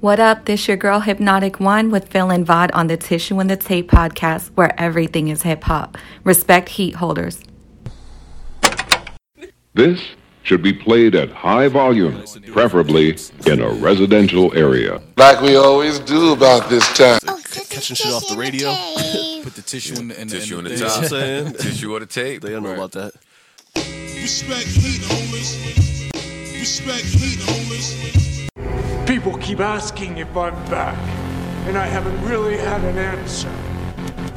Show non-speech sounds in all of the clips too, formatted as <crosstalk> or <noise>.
What up? This your girl Hypnotic One with Phil and Vod on the Tissue and the Tape podcast, where everything is hip hop. Respect heat holders. This should be played at high volume, preferably in a residential area. Like we always do about this time. Oh, catching shit off the radio. <laughs> Put the tissue in the, in the, Tissue in on the, the top. What I'm saying? Tissue <laughs> on the tape. They don't know about that. Respect heat, homies. Respect heat, homies. People keep asking if I'm back, and I haven't really had an answer.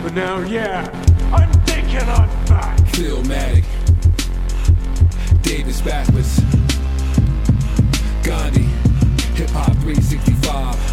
But now, yeah, I'm thinking I'm back. Philmatic. Davis backwards. Gandhi. Hip Hop 365.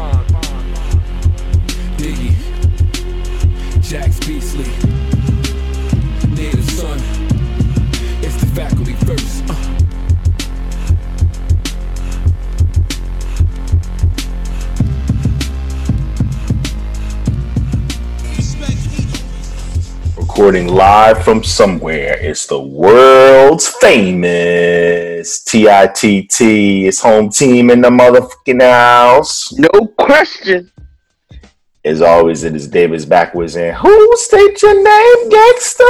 bond. Diggy, Jax Beasley, Native Son. It's the faculty Recording live from somewhere. It's the world's famous TITT. It's home team in the motherfucking house. No question. As always, it is Davis backwards and who state your name, gangster?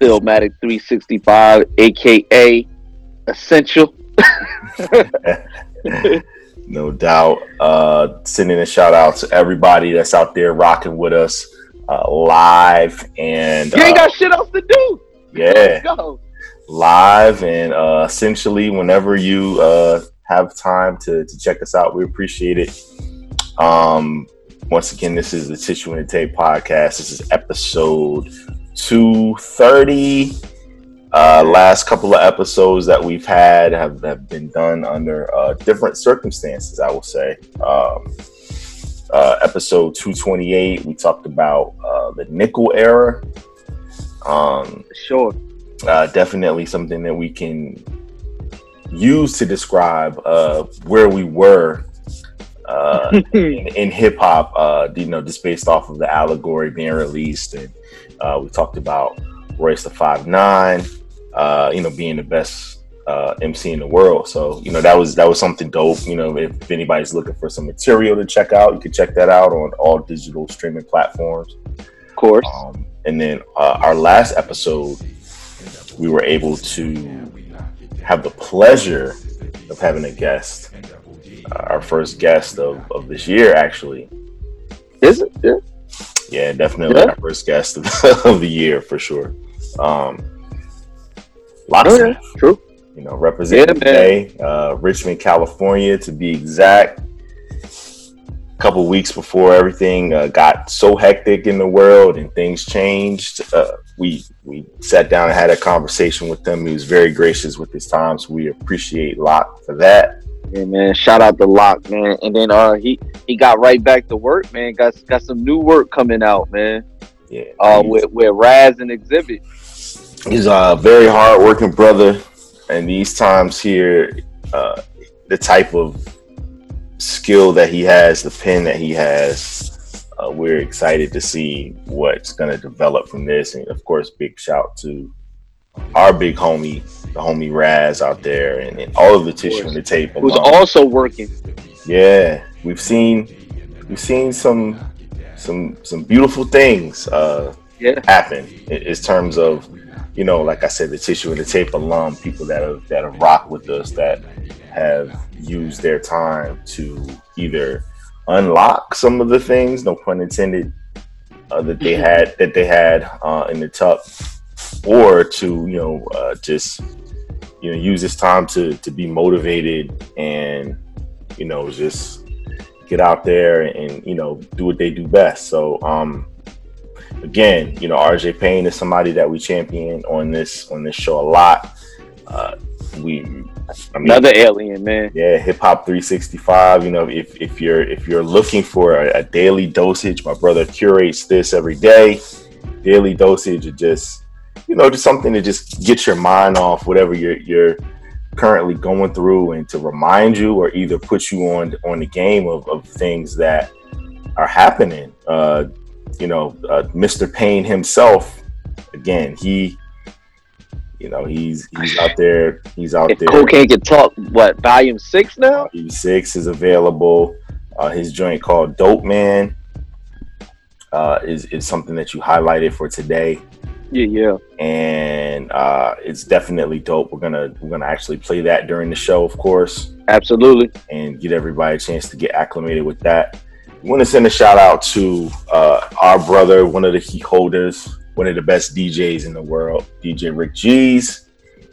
Philmatic 365, aka Essential. <laughs> No doubt. Uh, sending a shout out to everybody that's out there rocking with us uh, live and You ain't uh, got shit else to do. yeah. Go. live and uh, essentially whenever you uh, have time to, to check us out we appreciate it um, once again this is the tissue and the tape podcast this is episode 230 uh, last couple of episodes that we've had have, have been done under uh, different circumstances i will say um, uh, episode 228 we talked about uh, the nickel era um, Sure. uh, definitely something that we can use to describe uh, where we were uh, <laughs> in, in hip hop. Uh, you know, just based off of the allegory being released, and uh, we talked about Royce da Five Nine. Uh, you know, being the best uh, MC in the world. So you know that was that was something dope. You know, if anybody's looking for some material to check out, you can check that out on all digital streaming platforms. Of course. Um, and then uh, our last episode, we were able to have the pleasure of having a guest, uh, our first guest of, of this year, actually. Is it? Yeah. Yeah, definitely Yeah. our first guest of, <laughs> of the year for sure. Um, lots Oh, of yeah. True. You know, representing Yeah, today, uh, Richmond, California, to be exact. A couple weeks before everything uh, got so hectic in the world and things changed, uh, we we sat down and had a conversation with him. He was very gracious with his time, so we appreciate Locke for that. Yeah, man. Shout out to Lock, man. And then uh he he got right back to work, man. Got got some new work coming out, man. Yeah, Uh with with Raz and Exhibit. he's a very hardworking brother, and these times here, uh, the type of skill that he has, the pen that he has, uh, we're excited to see what's going to develop from this. And of course, big shout to our big homie, the homie Raz out there, and, and all of the tissue and the tape. Who's also working. Yeah, we've seen we've seen some some some beautiful things uh, Yeah. happen in, in terms of you know, like I said, the tissue and the tape alum, people that have that have rocked with us that have used their time to either unlock some of the things, no pun intended, uh, that they had that they had uh, in the tuck, or to you know uh, just you know use this time to to be motivated and you know just get out there and you know do what they do best. So um again, you know RJ Payne is somebody that we champion on this on this show a lot. Uh, we I mean, Another alien, man. yeah, hip hop 365. You know, if, if you're if you're looking for a, a daily dosage, my brother curates this every day. Daily dosage of just you know just something to just get your mind off whatever you're you're currently going through, and to remind you or either put you on on the game of, of things that are happening. Uh, you know, uh, Mr. Payne himself. Again, he. You know, he's he's out there. He's out If there. cocaine can talk, what volume six now? E6 is available. Uh, his joint called Dope Man uh, is is something that you highlighted for today, Yeah, yeah. and uh, it's definitely dope. We're gonna we're gonna actually play that during the show, of course, Absolutely. and get everybody a chance to get acclimated with that. Want to send a shout out to uh, our brother, one of the key holders, one of the best DJs in the world, DJ Rick G's.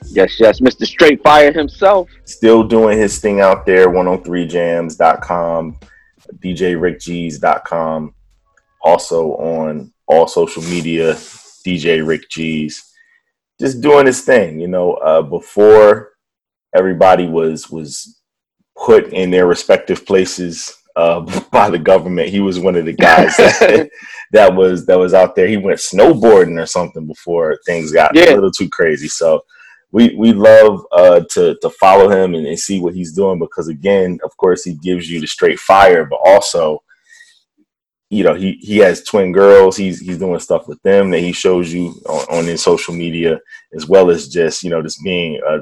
Yes, yes. Mr. Straight Fire himself. still doing his thing out there 103jams.com djrickgs.com also on all social media dj rick g's just doing his thing you know uh, before everybody was was put in their respective places uh, <laughs> by the government he was one of the guys that, <laughs> that was that was out there he went snowboarding or something before things got Yeah. a little too crazy so we we love uh, to to follow him and, and see what he's doing because again, of course, he gives you the straight fire, but also, you know, he he has twin girls. He's he's doing stuff with them that he shows you on, on his social media, as well as just you know just being uh,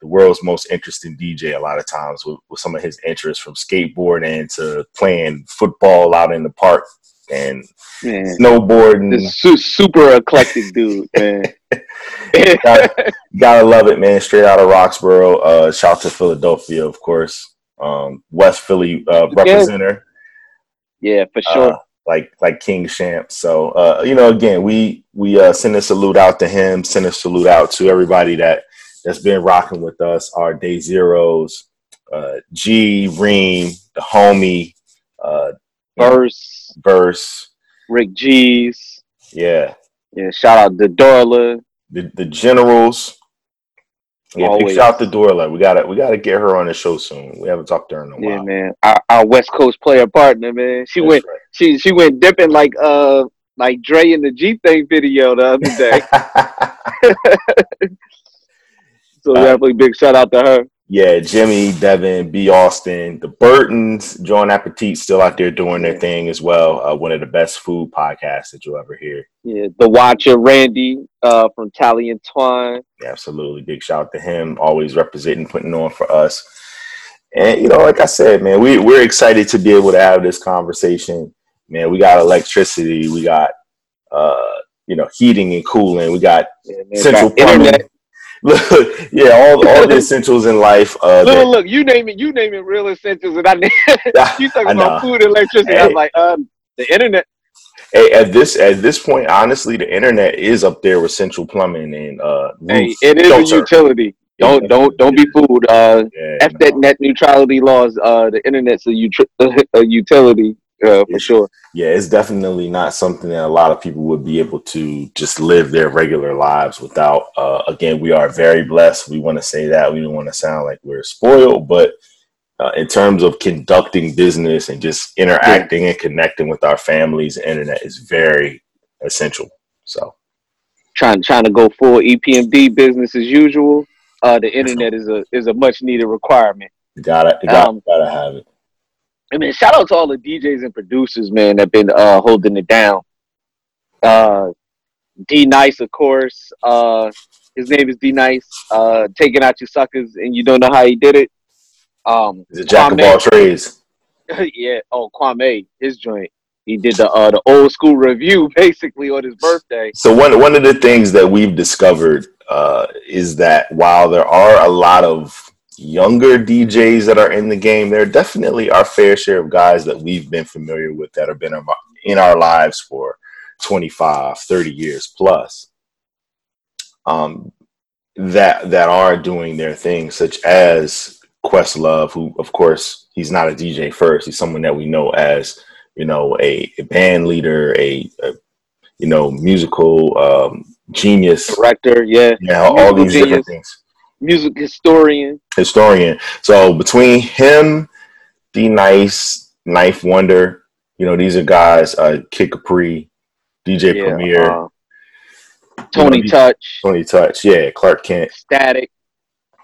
the world's most interesting DJ. A lot of times with, with some of his interests from skateboarding to playing football out in the park and Man. snowboarding. This su- super eclectic dude, <laughs> man. gotta, gotta love it, man. Straight out of Roxborough. Uh, shout to Philadelphia, of course. Um, West Philly uh, representative, yeah, for sure. uh, like like King Champ. So uh, you know, again, we we uh, send a salute out to him. Send a salute out to everybody that that's been rocking with us. Our day zeros, uh, G, Reem, the homie, uh, Verse, Verse. Rick G's. Yeah, Yeah, shout out to Dorla. the the generals. Yeah, big Always. shout out to Dorla. We gotta we gotta get her on the show soon. We haven't talked to her in a Yeah, while. man. Our, our West Coast player partner, man. She That's went she she went dipping like uh like Dre in the G thing video the other day. <laughs> <laughs> So Uh, definitely big shout out to her. yeah, Jimmy, Devin, B. Austin, the Burtons, John Appetit still out there doing their thing as well. Uh, one of the best food podcasts that you'll ever hear. Yeah, the Watcher Randy uh from Tally and Twine. Absolutely. Big shout out to him, always representing, putting on for us. And you know, like I said, man, we we're excited to be able to have this conversation. Man, we got electricity, we got uh, you know, heating and cooling, we got Yeah, man. central Got plumbing. internet. Look, <laughs> yeah, all all the essentials in life. Uh, Look, that- look, you name it, you name it real essentials and I <laughs> you talking about food and electricity. Hey. was like, um the internet. Hey, at this at this point, honestly, the internet is up there with central plumbing and uh, Hey, it is filter. a utility. Don't don't don't be fooled. Uh Yeah, F that net neutrality laws. Uh, the internet's a, utri- <laughs> a utility uh, for sure. yeah, it's definitely not something that a lot of people would be able to just live their regular lives without. Uh, again, we are very blessed. We want to say that. We don't want to sound like we're spoiled, but uh, in terms of conducting business and just interacting and connecting with our families, the internet is very essential. So, Trying trying to go full EPMD business as usual. Uh, the internet is a is a much needed requirement. you gotta, you gotta, Um, gotta have it. I mean, shout out to all the DJs and producers, man, that been uh, holding it down. Uh, D Nice, of course. Uh, his name is D Nice. Uh, taking out you suckers, and you don't know how he did it. Um, He's a jack of Kwame- all trades. <laughs> yeah. Oh, Kwame, his joint. he did the uh, the old school review <laughs> basically on his birthday. So one one of the things that we've discovered uh, is that while there are a lot of younger DJs that are in the game, there definitely are fair share of guys that we've been familiar with that have been in our lives for 25, 30 years plus. Um, that that are doing their thing, such as Questlove, who of course he's not a DJ first. He's someone that we know as you know a, a band leader, a, a, you know musical um, genius, director. Yeah, yeah, all, all these genius, different things. Music historian. Historian. So between him, D Nice, Knife Wonder, you know these are guys. Uh, Kid Capri, DJ yeah, Premier. Uh, Tony you know, Touch. Tony Touch, yeah. Clark Kent. Statik.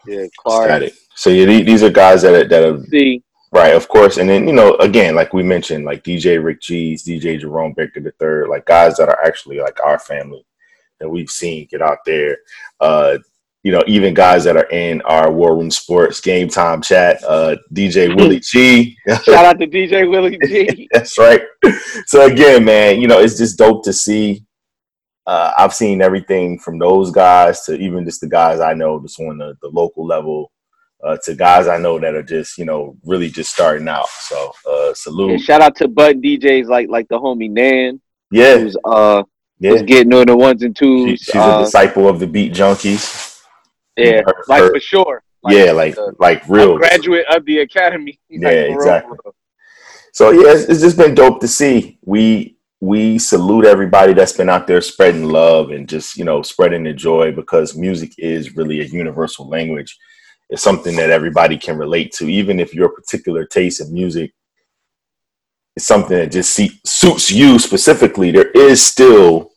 Yeah, Clark. Statik. So yeah, these are guys that are, that are See. right, of course. And then you know, again, like we mentioned, like DJ Rick G's, DJ Jerome Baker the third, like guys that are actually like our family that we've seen get out there. Uh, you know, even guys that are in our War Room Sports Game Time chat, uh, DJ <laughs> Willie G. Shout out to DJ Willie G. <laughs> That's right. So again, man, you know, it's just dope to see uh, I've seen everything from those guys to even just the guys I know just on the, the local level uh, to guys I know that are just you know really just starting out. So uh, salute. And shout out to Bud DJs like like the homie Nan. Yeah. Who's uh yeah. was getting on the ones and twos. She, she's uh, a disciple of the Beat Junkies. Yeah, her, like her, for sure. Like, yeah, like like real graduate of the academy. <laughs> Yeah, like, exactly. Real. So yeah, it's, it's just been dope to see. We we salute everybody that's been out there spreading love and just you know spreading the joy because music is really a universal language it's something that everybody can relate to even if your particular taste of music is something that just see, suits you specifically there is still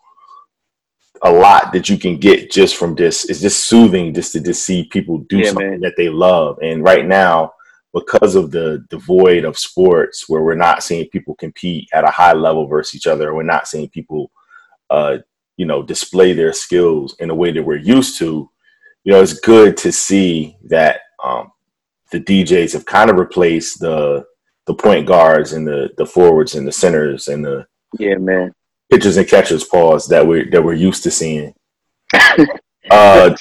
a lot that you can get just from this. It's just soothing just to just see people do yeah, something man. that they love. And right now because of the the void of sports where we're not seeing people compete at a high level versus each other we're not seeing people uh, you know display their skills in a way that we're used to you know it's good to see that um, the djs have kind of replaced the the point guards and the the forwards and the centers and the yeah man pitchers and catchers pause that we're that we're used to seeing <laughs> uh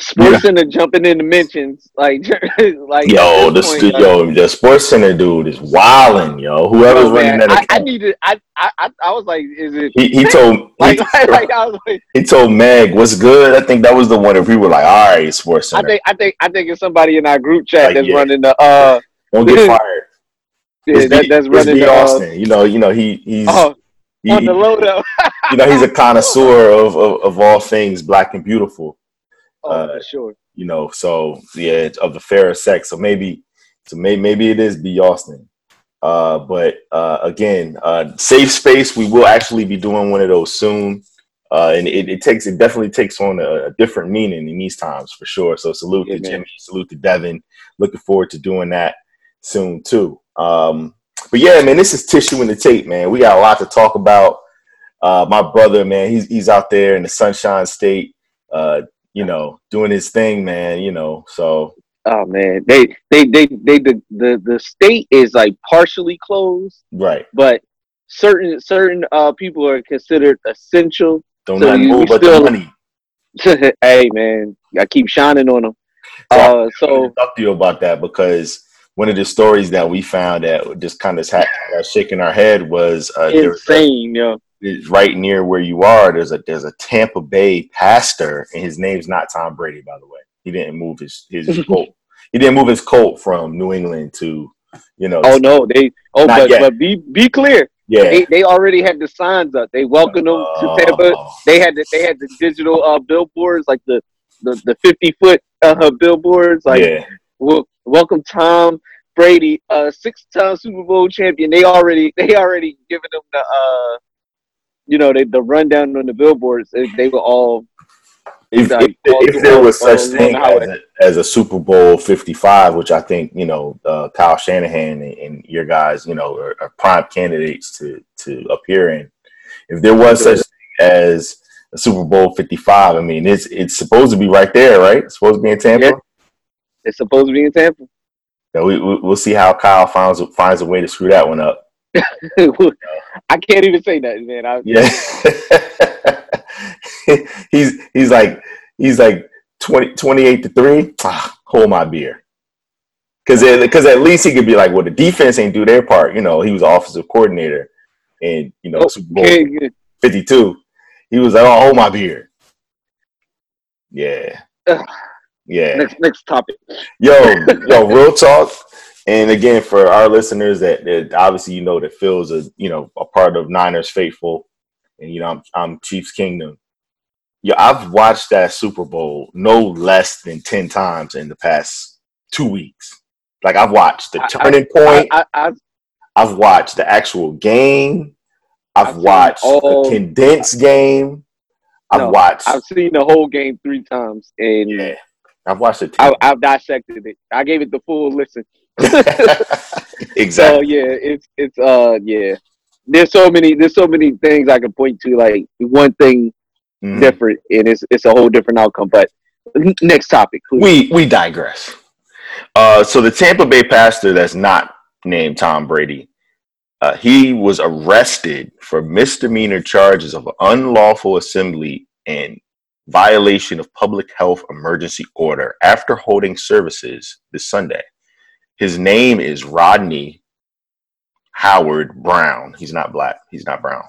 Sports yeah. Center jumping in the mentions, like, <laughs> like yo, the point, yo, the Sports Center dude is wilding, yo. Whoever's oh, running that, I, I, needed, I, I, I was like, is it? He, he told, <laughs> like, he, like, I was like, he told Meg, "What's good?" I think that was the one that we were like, "All right, Sports Center." I think, I think, I think it's somebody in our group chat like, that's yeah. running the. uh Don't get fired. Yeah, that, that's running the. Uh, Austin. You know, you know, he he's. Oh, he, on the low though. you know, he's a connoisseur of, of, of all things black and beautiful. Oh, uh, sure. You know, so yeah, of the fairer sex. So maybe, so maybe maybe it is B Austin. Uh, but uh, again, uh, safe space. We will actually be doing one of those soon, uh, and it, it takes it definitely takes on a, a, different meaning in these times for sure. So salute yeah, to man. Jimmy, salute to Devin. Looking forward to doing that soon too. Um, but yeah, man, this is tissue in the tape, man. We got a lot to talk about. Uh, my brother, man, he's he's out there in the Sunshine State, uh, you know, doing his thing, man. You know, so. Oh man, they they they they the the, the state is like partially closed, right? But certain certain uh people are considered essential. Don't so move but still, the money. <laughs> hey man, I keep shining on them. So uh, so talk to you about that because one of the stories that we found that just kind of <laughs> shaking our head was uh, insane, yeah right near where you are, there's a there's a Tampa Bay pastor, and his name's not Tom Brady, by the way. He didn't move his his <laughs> colt. He didn't move his colt from New England to, you know. Oh no, they. Oh, but, but be be clear. Yeah, they, they already had the signs up. They welcomed them to Tampa. They had the, they had the digital uh, billboards, like the the, the fifty foot uh, billboards, like yeah. Well, welcome Tom Brady, uh, six time Super Bowl champion. They already <laughs> they already given them the uh you know, they, the rundown on the billboards, they, they were all. If, like, if, if there was such thing as a, as a, Super Bowl 55, which I think, you know, uh, Kyle Shanahan and, and, your guys, you know, are, are, prime candidates to, to appear in. If there was such thing as a Super Bowl 55, I mean, it's it's supposed to be right there, right? It's supposed to be in Tampa. Yeah. It's supposed to be in Tampa. Yeah, we, we, will see how Kyle finds finds a way to screw that one up. <laughs> I can't even say nothing, man. I, Yeah. <laughs> he's he's like he's like 20, 28 to 3. Ah, hold my beer. Cause, because at least he could be like, well, the defense ain't do their part. You know, he was offensive coordinator and you know, Super Bowl Okay, 52. He was like, oh, hold my beer. Yeah. Yeah. next next topic. Yo, yo, <laughs> real talk. And again, for our listeners that, that obviously you know that Phil's a you know a part of Niners faithful, and you know I'm, I'm Chiefs Kingdom. Yeah, I've watched that Super Bowl no less than ten times in the past two weeks. Like I've watched the I- turning point. I, I, I've watched the actual game. I've, I've watched a condensed game. I've No, watched. I've seen the whole game three times, and yeah, I've watched it. I, I've dissected it. I gave it the full listen. <laughs> <laughs> exactly. So yeah, it's it's uh yeah. There's so many there's so many things I can point to. Like one thing Mhm. different, and it's it's a whole different outcome. But next topic, please. we we digress. Uh, so the Tampa Bay pastor that's not named Tom Brady, uh, he was arrested for misdemeanor charges of unlawful assembly and violation of public health emergency order after holding services this Sunday. His name is Rodney Howard Browne. He's not black. He's not brown.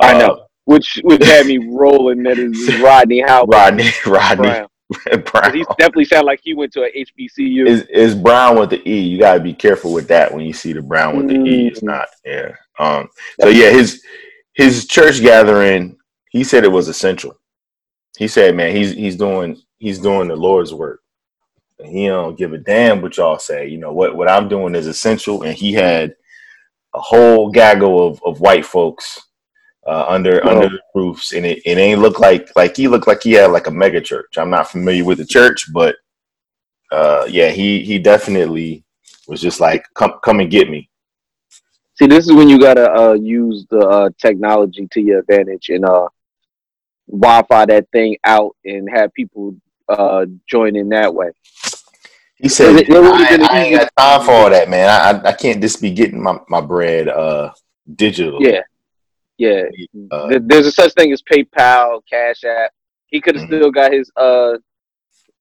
I Uh, know. which which had me <laughs> rolling. That is Rodney Howard Rodney Rodney Browne. <laughs> Browne. He definitely sounded like he went to a HBCU. is is brown with the e. You gotta be careful with that when you see the brown with the e. It's Mm. not yeah. Um. So yeah, his his church gathering. He said it was essential. He said, man, he's he's doing he's doing the Lord's work. And he don't give a damn what y'all say. You know what what I'm doing is essential. And he had a whole gaggle of, of white folks uh, under Oh. under the roofs, and it, it ain't look like like he looked like he had like a mega church. I'm not familiar with the church, but uh, yeah, he he definitely was just like come come and get me. See, this is when you gotta uh, use the uh, technology to your advantage and uh, Wi-Fi that thing out and have people uh, join in that way. He said, It- it I, been I ain't got time for all that, man. I I, I can't just be getting my, my bread uh digital. Yeah, yeah. Uh, There- There's a such thing as PayPal, Cash App. He could have Mhm. still got his uh,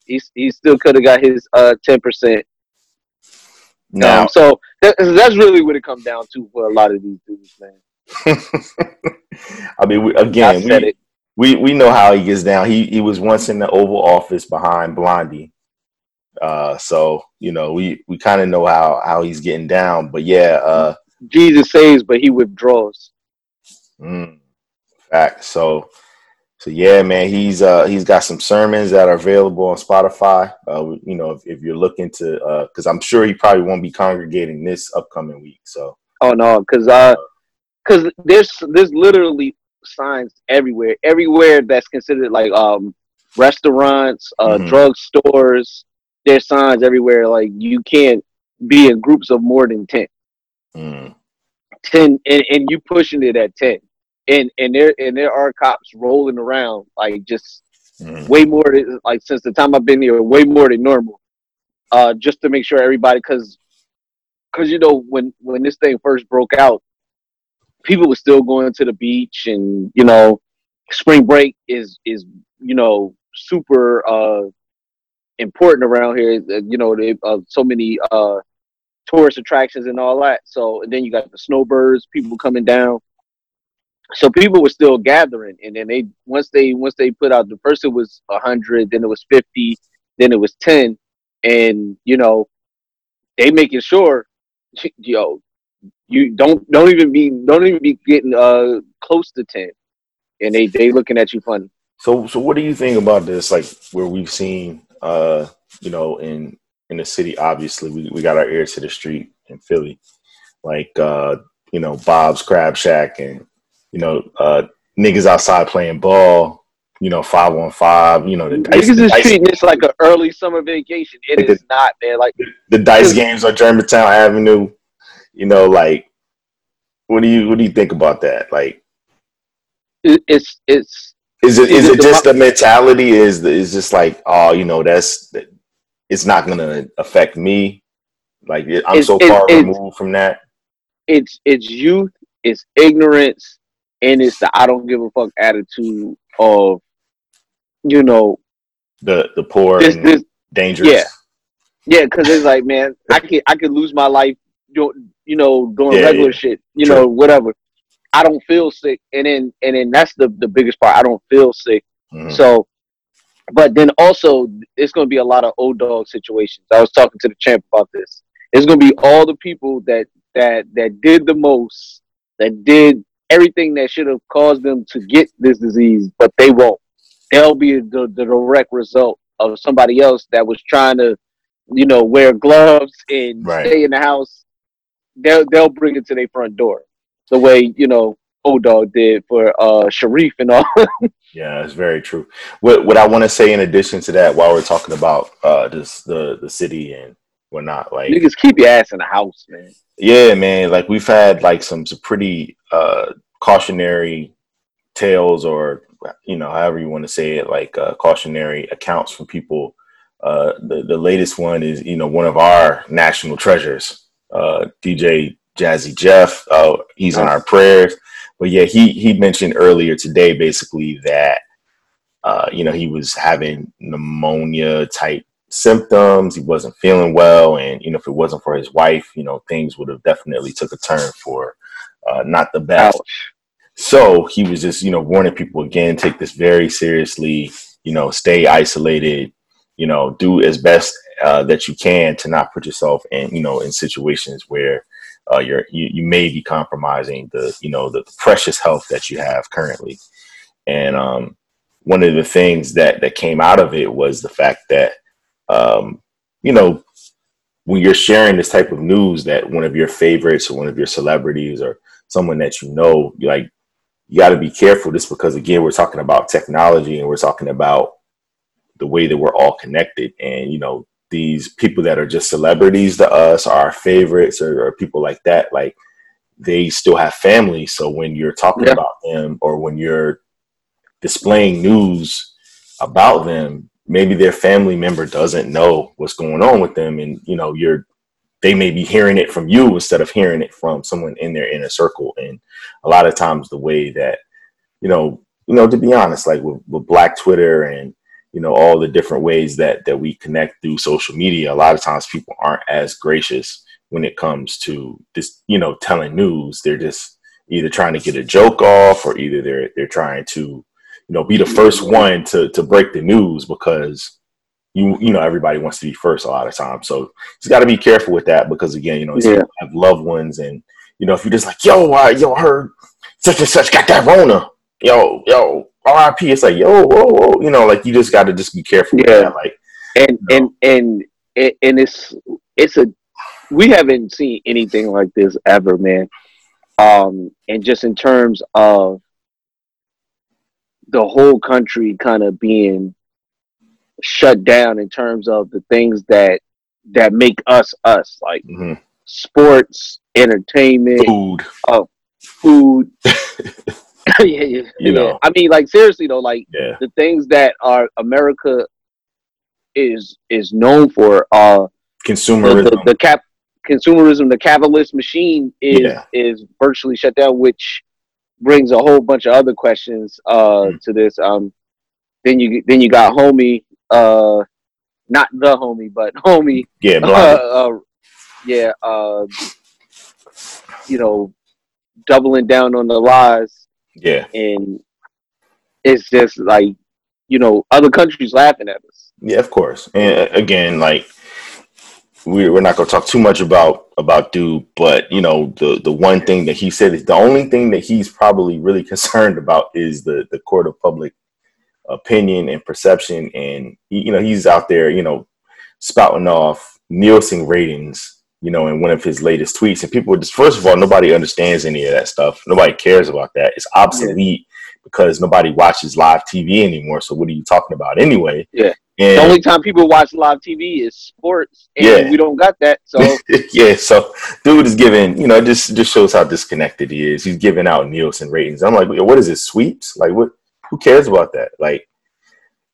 he he still could have got his uh ten percent. now Um, so that, that's really what it comes down to for a lot of these dudes, man. <laughs> I mean, we, I again, said we, it. We we know how he gets down. He he was once in the Oval Office behind Blondie, uh, so you know we we kind of know how how he's getting down. But yeah, uh, Jesus saves, but he withdraws. mm, fact. So so yeah, man, he's uh he's got some sermons that are available on Spotify. Uh, you know, if, if you're looking to, uh, because I'm sure he probably won't be congregating this upcoming week. So Oh no, because uh, because there's there's literally signs everywhere, everywhere that's considered like um restaurants, uh, Mhm. drug stores. There's signs everywhere like you can't be in groups of more than ten. mm, 10 and, and you pushing it at 10 and and there and there are cops rolling around like just mm, way more than, like since the time i've been here way more than normal uh just to make sure everybody because because you know when when this thing first broke out people were still going to the beach and you know spring break is is you know super uh important around here Uh, you know they, uh, so many uh tourist attractions and all that. So and then you got the snowbirds people coming down. So people were still gathering and then they once they once they put out the first it was 100 then it was 50 then it was 10 and you know they making sure <laughs> yo you don't don't even be don't even be getting uh close to 10 and they they looking at you funny. So, so what do you think about this? Like where we've seen, uh, you know, in in the city, obviously we, we got our ear to the street in Philly, like uh, you know Bob's Crab Shack and you know uh, niggas outside playing ball, you know five on five, you know the dice, niggas the is dice, treating this like an early summer vacation. It Like is not man like the dice games on Germantown Avenue, you know, like what do you what do you think about that? Like, it's it's is it Is is it it just the mentality? Is is just like oh, you know, that's it's not gonna affect me. Like I'm It's- so it's- far removed from that. it's it's youth, it's ignorance, and it's the I don't give a fuck attitude of, you know, the the poor this and this dangerous. yeah. yeah, because it's like, man, I could I could lose my life, you you know, doing Yeah, regular yeah. shit, you True. know, whatever. I don't feel sick, and then and then that's the the biggest part. I don't feel sick, Mhm. so. But then also, it's going to be a lot of old dog situations. I was talking to the champ about this. It's going to be all the people that that that did the most, that did everything that should have caused them to get this disease, but they won't. They'll be the, the direct result of somebody else that was trying to, you know, wear gloves and Right. stay in the house. They'll they'll bring it to their front door, the way you know old dog did for uh Sharif and all. <laughs> Yeah, it's very true. What what I want to say in addition to that, while we're talking about uh this the the city and whatnot, like Niggas keep your ass in the house, man. yeah, man, like we've had like some, some pretty uh cautionary tales or you know however you want to say it, like uh, cautionary accounts from people. Uh, the the latest one is you know one of our national treasures, uh, DJ Jazzy Jeff. Uh, he's in our prayers. But yeah, he he mentioned earlier today basically that uh, you know he was having pneumonia type symptoms. He wasn't feeling well, and you know if it wasn't for his wife, you know things would have definitely took a turn for uh, not the best. Ouch. So he was just, you know, warning people again, take this very seriously, you know, stay isolated, you know, do as best uh, that you can to not put yourself in, you know, in situations where uh, you're, you, you may be compromising the, you know, the precious health that you have currently. And um, one of the things that, that came out of it was the fact that, um, you know, when you're sharing this type of news that one of your favorites or one of your celebrities or someone that you know, like you got to be careful just because again we're talking about technology and we're talking about the way that we're all connected. And you know these people that are just celebrities to us are our favorites or, or people like that like they still have families so when you're talking Yeah. about them or when you're displaying news about them maybe their family member doesn't know what's going on with them. And you know you're they may be hearing it from you instead of hearing it from someone in their inner circle. And a lot of times the way that you know you know to be honest like with, with black twitter and you know all the different ways that that we connect through social media a lot of times people aren't as gracious when it comes to this you know telling news. They're just either trying to get a joke off or either they're they're trying to you know be the first one to to break the news because you you know everybody wants to be first a lot of times. So just got to be careful with that because again you know you Yeah. have loved ones and you know if you're just like yo I, yo I heard such and such got that rona. Yo yo RIP it's like yo whoa whoa you know like you just got to just be careful with Yeah. that like and No. and and and and it's it's a we haven't seen anything like this ever, man. Um, and just in terms of the whole country kind of being shut down in terms of the things that that make us us, like mhm. sports, entertainment, food food. <laughs> <laughs> yeah, yeah, You yeah. know. I mean, like seriously though, like yeah the things that are America is is known for uh the, consumerism the, the cap consumerism the capitalist machine is Yeah. is virtually shut down which brings a whole bunch of other questions uh Mm. to this um then you then you got homie uh not the homie but <laughs> homie yeah uh, uh yeah uh you know doubling down on the lies yeah. And it's just like you know other countries laughing at us. Yeah, of course. And uh, again, like we we're not gonna talk too much about about dude, but you know the the one thing that he said is the only thing that he's probably really <laughs> concerned about is the the court of public opinion and perception, and he, you know he's out there, you know, spouting off Nielsen ratings, you know, in one of his latest tweets, and people just first of all nobody understands any of that stuff. Nobody cares about that. It's obsolete because nobody watches live TV anymore. So what are you talking about anyway? Yeah. And the only time people watch live tv is sports and Yeah. we don't got that so <laughs> yeah, so dude is giving, you know, it just just shows how disconnected he is. He's giving out Nielsen ratings. I'm like, what is it, sweeps? Like, what? Who cares about that? Like,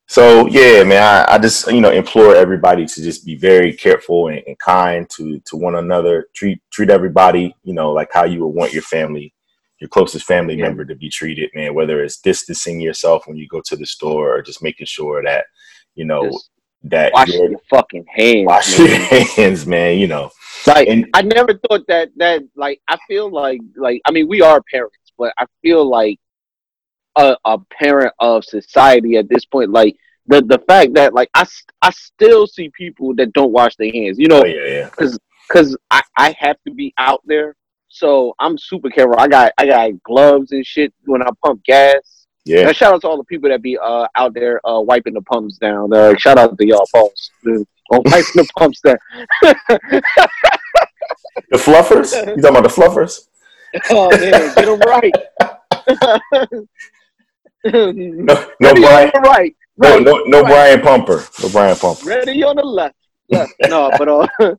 So yeah, man, I, I just you know implore everybody to just be very careful and, and kind to to one another. Treat treat everybody, you know, like how you would want your family, your closest family Yeah. member to be treated, man. Whether it's distancing yourself when you go to the store or just making sure that you know Just that wash your fucking hands. wash man. your <laughs> hands, man. You know, Like and I never thought that that like I feel like like I mean we are parents, but I feel like a, a parent of society at this point. Like the the fact that like I s- I still see people that don't wash their hands. You know, oh yeah, yeah, because I, I have to be out there. So I'm super careful. I got I got gloves and shit when I pump gas. yeah. And shout out to all the people that be uh out there uh wiping the pumps down. Uh, shout out to y'all, Pauls, on wiping the pumps down. <laughs> The fluffers? You talking about the fluffers? oh man, get them right. <laughs> <laughs> No, no, Ready Brian. on the right. No, no, no, right. Brian Pumper. No Brian Pumper. Ready on the left. left. <laughs> No, but uh, <laughs>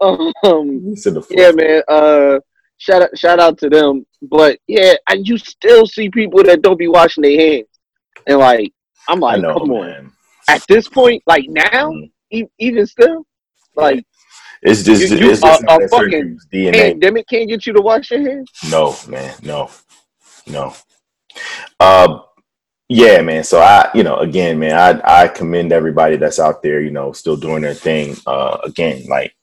um, the yeah, man. Uh, shout out, shout out to them. But yeah, and you still see people that don't be washing their hands, and like, I'm like, know, come on. At this point, like now, Mm. e- even still, like It's just, You- it's just are a fucking DNA. pandemic can't get you to wash your hands. No, man, no, no. Uh, yeah, man. So I, you know, again, man, I I commend everybody that's out there, you know, still doing their thing. Uh, again, like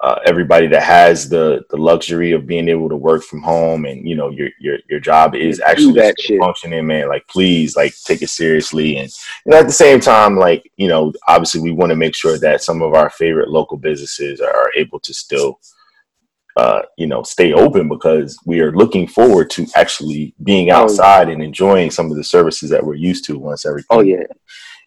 uh, everybody that has the the luxury of being able to work from home, and you know, your your your job is actually that shit. functioning, man. Like, please, like, take it seriously, and you know, at the same time, like, you know, obviously, we want to make sure that some of our favorite local businesses are able to still uh, you know, stay open because we are looking forward to actually being Oh, yeah. outside and enjoying some of the services that we're used to once everything Oh yeah,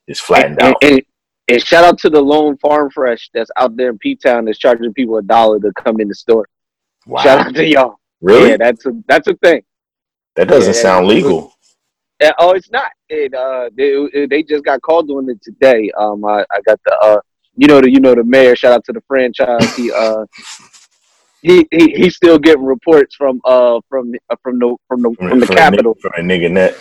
is flattened and, out. and, and shout out to the lone farm fresh that's out there in P Town that's charging people a dollar to come in the store. Wow. Shout out to y'all. really? Yeah, that's a that's a thing. that doesn't yeah, sound legal. Oh, it's not. It uh, they, they just got called on it today. Um, I, I got the uh, you know the you know the mayor. Shout out to the franchise. He uh, <laughs> he, he he's still getting reports from uh from uh, from the from the from the From a capital. from a nigga net.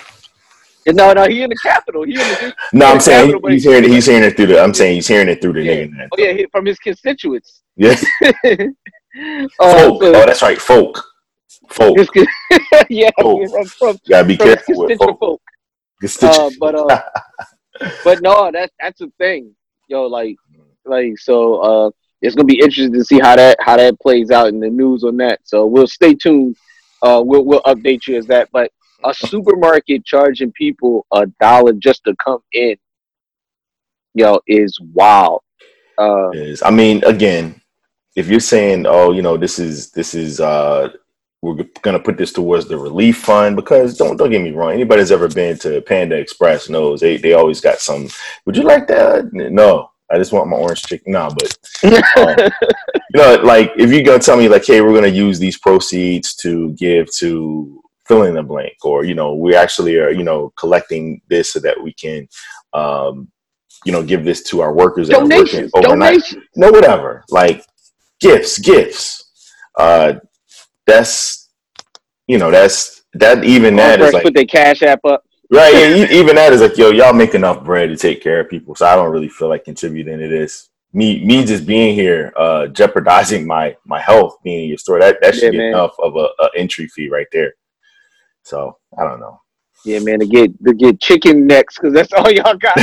No, no, he in the capital. He in the No, I'm Yeah, saying capital, he's hearing he's hearing it through the. I'm saying he's hearing it through the Yeah. nigga net. oh yeah, he, from his constituents. Yes, <laughs> Uh, folk. so Oh, that's right, folk. Folk. <laughs> yeah, Folk. from from, gotta be from careful with folk. folk. Uh, but uh, <laughs> but no, that's that's a thing, yo. Like, like so, uh, it's gonna be interesting to see how that how that plays out in the news on that. So we'll stay tuned. Uh, we'll we'll update you as that. But a supermarket charging people a dollar just to come in, yo, is wild. Uh, is. I mean, again, if you're saying, "Oh, you know, this is this is uh we're gonna put this towards the relief fund," because don't don't get me wrong, anybody that's ever been to Panda Express knows they they always got some. Would you like that? No, I just want my orange chicken. No, but um, <laughs> you know, like if you're gonna tell me like, "Hey, we're gonna use these proceeds to give to fill in the blank," or you know, we actually are you know collecting this so that we can. um you know, give this to our workers that are working overnight donations. no whatever like gifts gifts uh that's you know that's that even that is like put their cash app up. Right yeah, <laughs> even that is like yo y'all make enough bread to take care of people so i don't really feel like contributing to this me me just being here uh jeopardizing my my health being in your store that that should Yeah, be enough of a, a entry fee right there so i don't know Yeah, man, to get to get chicken necks because that's all <laughs> y'all got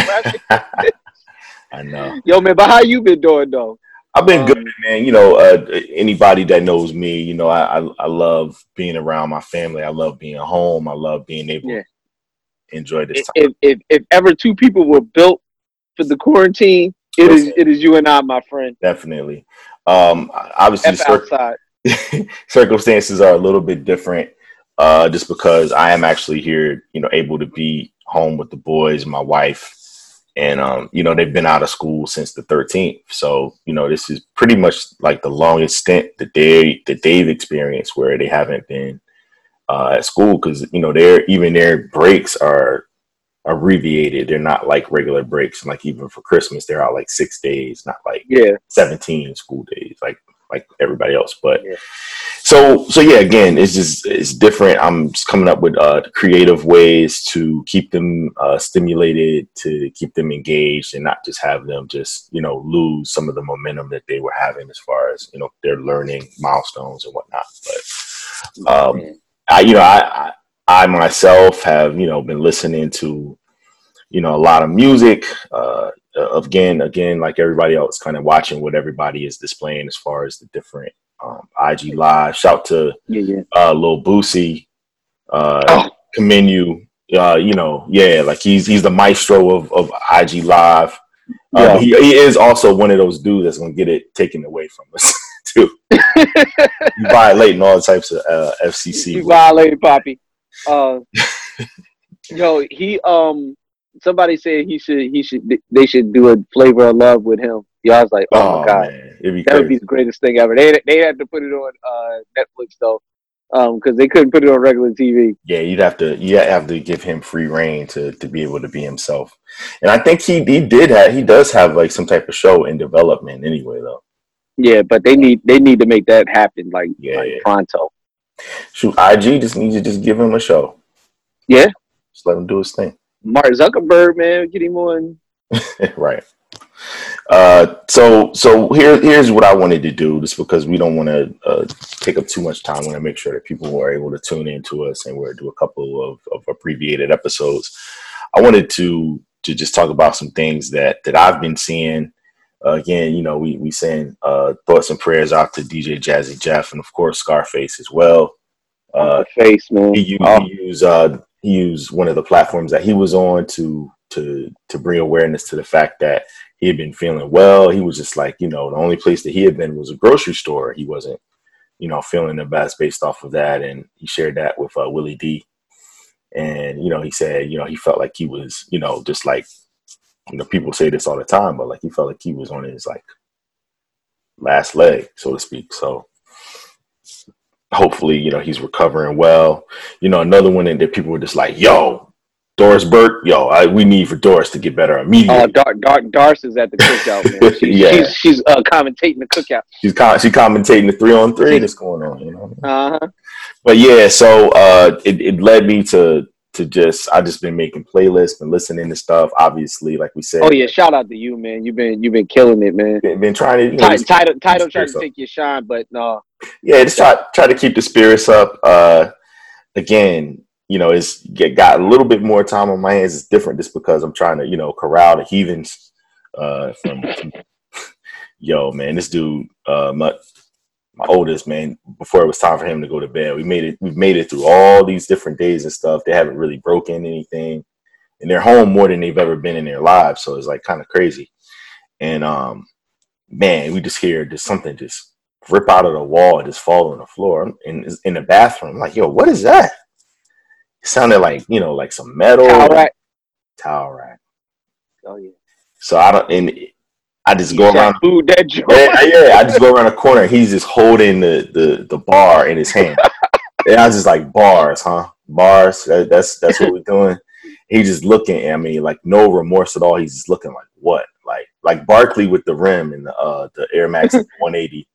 <laughs> i know Yo, man, but how you been doing though? I've been Um, good, man. You know, uh, anybody that knows me, you know, I, I I love being around my family. I love being home. I love being able Yeah. Enjoy this If, time. if if if ever two people were built for the quarantine, it is it is you and I, my friend. Definitely. Um, obviously, cir- <laughs> circumstances are a little bit different, uh, just because I am actually here, you know, able to be home with the boys, my wife, and um, you know, they've been out of school since the 13th. So, you know, this is pretty much like the longest stint that they that they've experienced where they haven't been uh, at school because you know their even their breaks are abbreviated. They're not like regular breaks. Like even for Christmas, they're out like six days, not like Yeah, 17 school days. Like like everybody else. But Yeah. so so yeah, again, it's just it's different. I'm just coming up with uh, creative ways to keep them uh, stimulated, to keep them engaged, and not just have them just you know lose some of the momentum that they were having as far as you know their learning milestones and whatnot. But um, I you know I, I I myself have you know been listening to you know a lot of music. Uh, uh, again, again, like everybody else, kind of watching what everybody is displaying as far as the different um, IG live. Shout to Yeah, yeah. uh, Lil Boosie, uh, Oh. commend you. Uh, you know, yeah, like he's he's the maestro of, of IG live. Uh, Yeah. but he, he is also one of those dudes that's gonna get it taken away from us <laughs> too. You violating all types of uh, FCC. You violated Poppy. Uh, yo, he um, somebody said he should he should they should do a flavor of love with him. Yeah, I was like, oh, Oh my god, man, that would be the greatest thing ever. They they had to put it on uh Netflix though, um, because they couldn't put it on regular TV. Yeah, you'd have to you have to give him free reign to to be able to be himself. And I think he he did have he does have like some type of show in development anyway though. Yeah, but they need they need to make that happen like, Yeah, like yeah. pronto. Shoot, IG just needs to just give him a show. Yeah. Just let him do his thing. Mark Zuckerberg, man, get him on. <laughs> right. Uh, so so here here's what I wanted to do, just because we don't want to uh, take up too much time. I want to make sure that people are able to tune in to us, and we're do a couple of, of abbreviated episodes. I wanted to to just talk about some things that that I've been seeing. Uh, again, you know, we we send uh, thoughts and prayers out to DJ Jazzy Jeff, and of course Scarface as well. Uh, face, man. he used, Oh. he used uh he used one of the platforms that he was on to to to bring awareness to the fact that he had been feeling well. He was just like, you know, the only place that he had been was a grocery store. He wasn't, you know, feeling the best based off of that. And he shared that with uh, Willie D. And, you know, he said, you know, he felt like he was, you know, just like, you know, people say this all the time, but like he felt like he was on his like last leg, so to speak. So hopefully, you know, he's recovering well. You know, another one that people were just like, yo, Doris Burke, yo, I, we need for Doris to get better immediately. Oh, Dar- Dar- Darce is at the cookout, man. <laughs> She's, Yeah. she's, she's uh, commentating the cookout. she's com- she commentating the three on three that's going on, you know. Uh huh. But yeah, so uh, it it led me to to just I just been making playlists and listening to stuff. Obviously, like we said, Oh yeah, shout out to you, man. You've been you've been killing it, man. been, been trying to you know, Ti- Title title trying to take your shine, but no. yeah, just try try to keep the spirits up. Uh, again, you know, it's get, got a little bit more time on my hands. It's different just because I'm trying to you know corral the heathens. Uh, from <laughs> yo, man, this dude, uh, my my oldest man, before it was time for him to go to bed, we made it. We've made it through all these different days and stuff. They haven't really broken anything, and they're home more than they've ever been in their lives. So it's like kind of crazy. And um, man, we just hear just something just rip out of the wall and just fall on the floor in in the bathroom. I'm like, yo, what is that? It sounded like you know, like some metal Towel rack. towel rack. Oh yeah. So I don't, and I just go around. food that joint. Yeah, yeah, I just go around the corner. He's just holding the the the bar in his hand. <laughs> and I was just like, bars, huh? Bars. That, that's that's what we're doing. He just looking at me like no remorse at all. He's just looking like what, like like Barkley with the rim and the uh the Air Max <laughs> 180.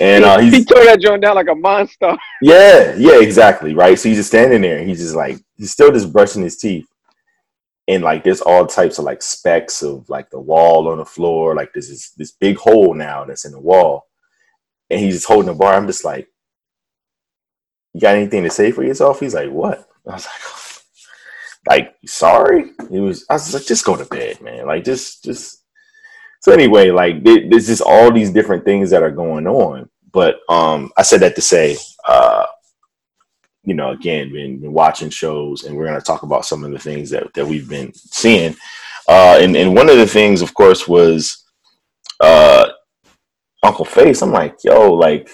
And uh, he he's tore that joint down like a monster. yeah, yeah, exactly, right. So he's just standing there. and He's just like he's still just brushing his teeth, and like there's all types of like specks of like the wall on the floor. Like this is this big hole now that's in the wall, and he's just holding the bar. I'm just like, you got anything to say for yourself? He's like, what? <laughs> I was like, <laughs> like sorry. He was. I was like, just go to bed, man. Like just just. So anyway, like there's just all these different things that are going on. But um, I said that to say, uh, you know, again, been, been watching shows, and we're going to talk about some of the things that, that we've been seeing. Uh, and, and one of the things, of course, was uh, Uncle Face. I'm like, yo, like,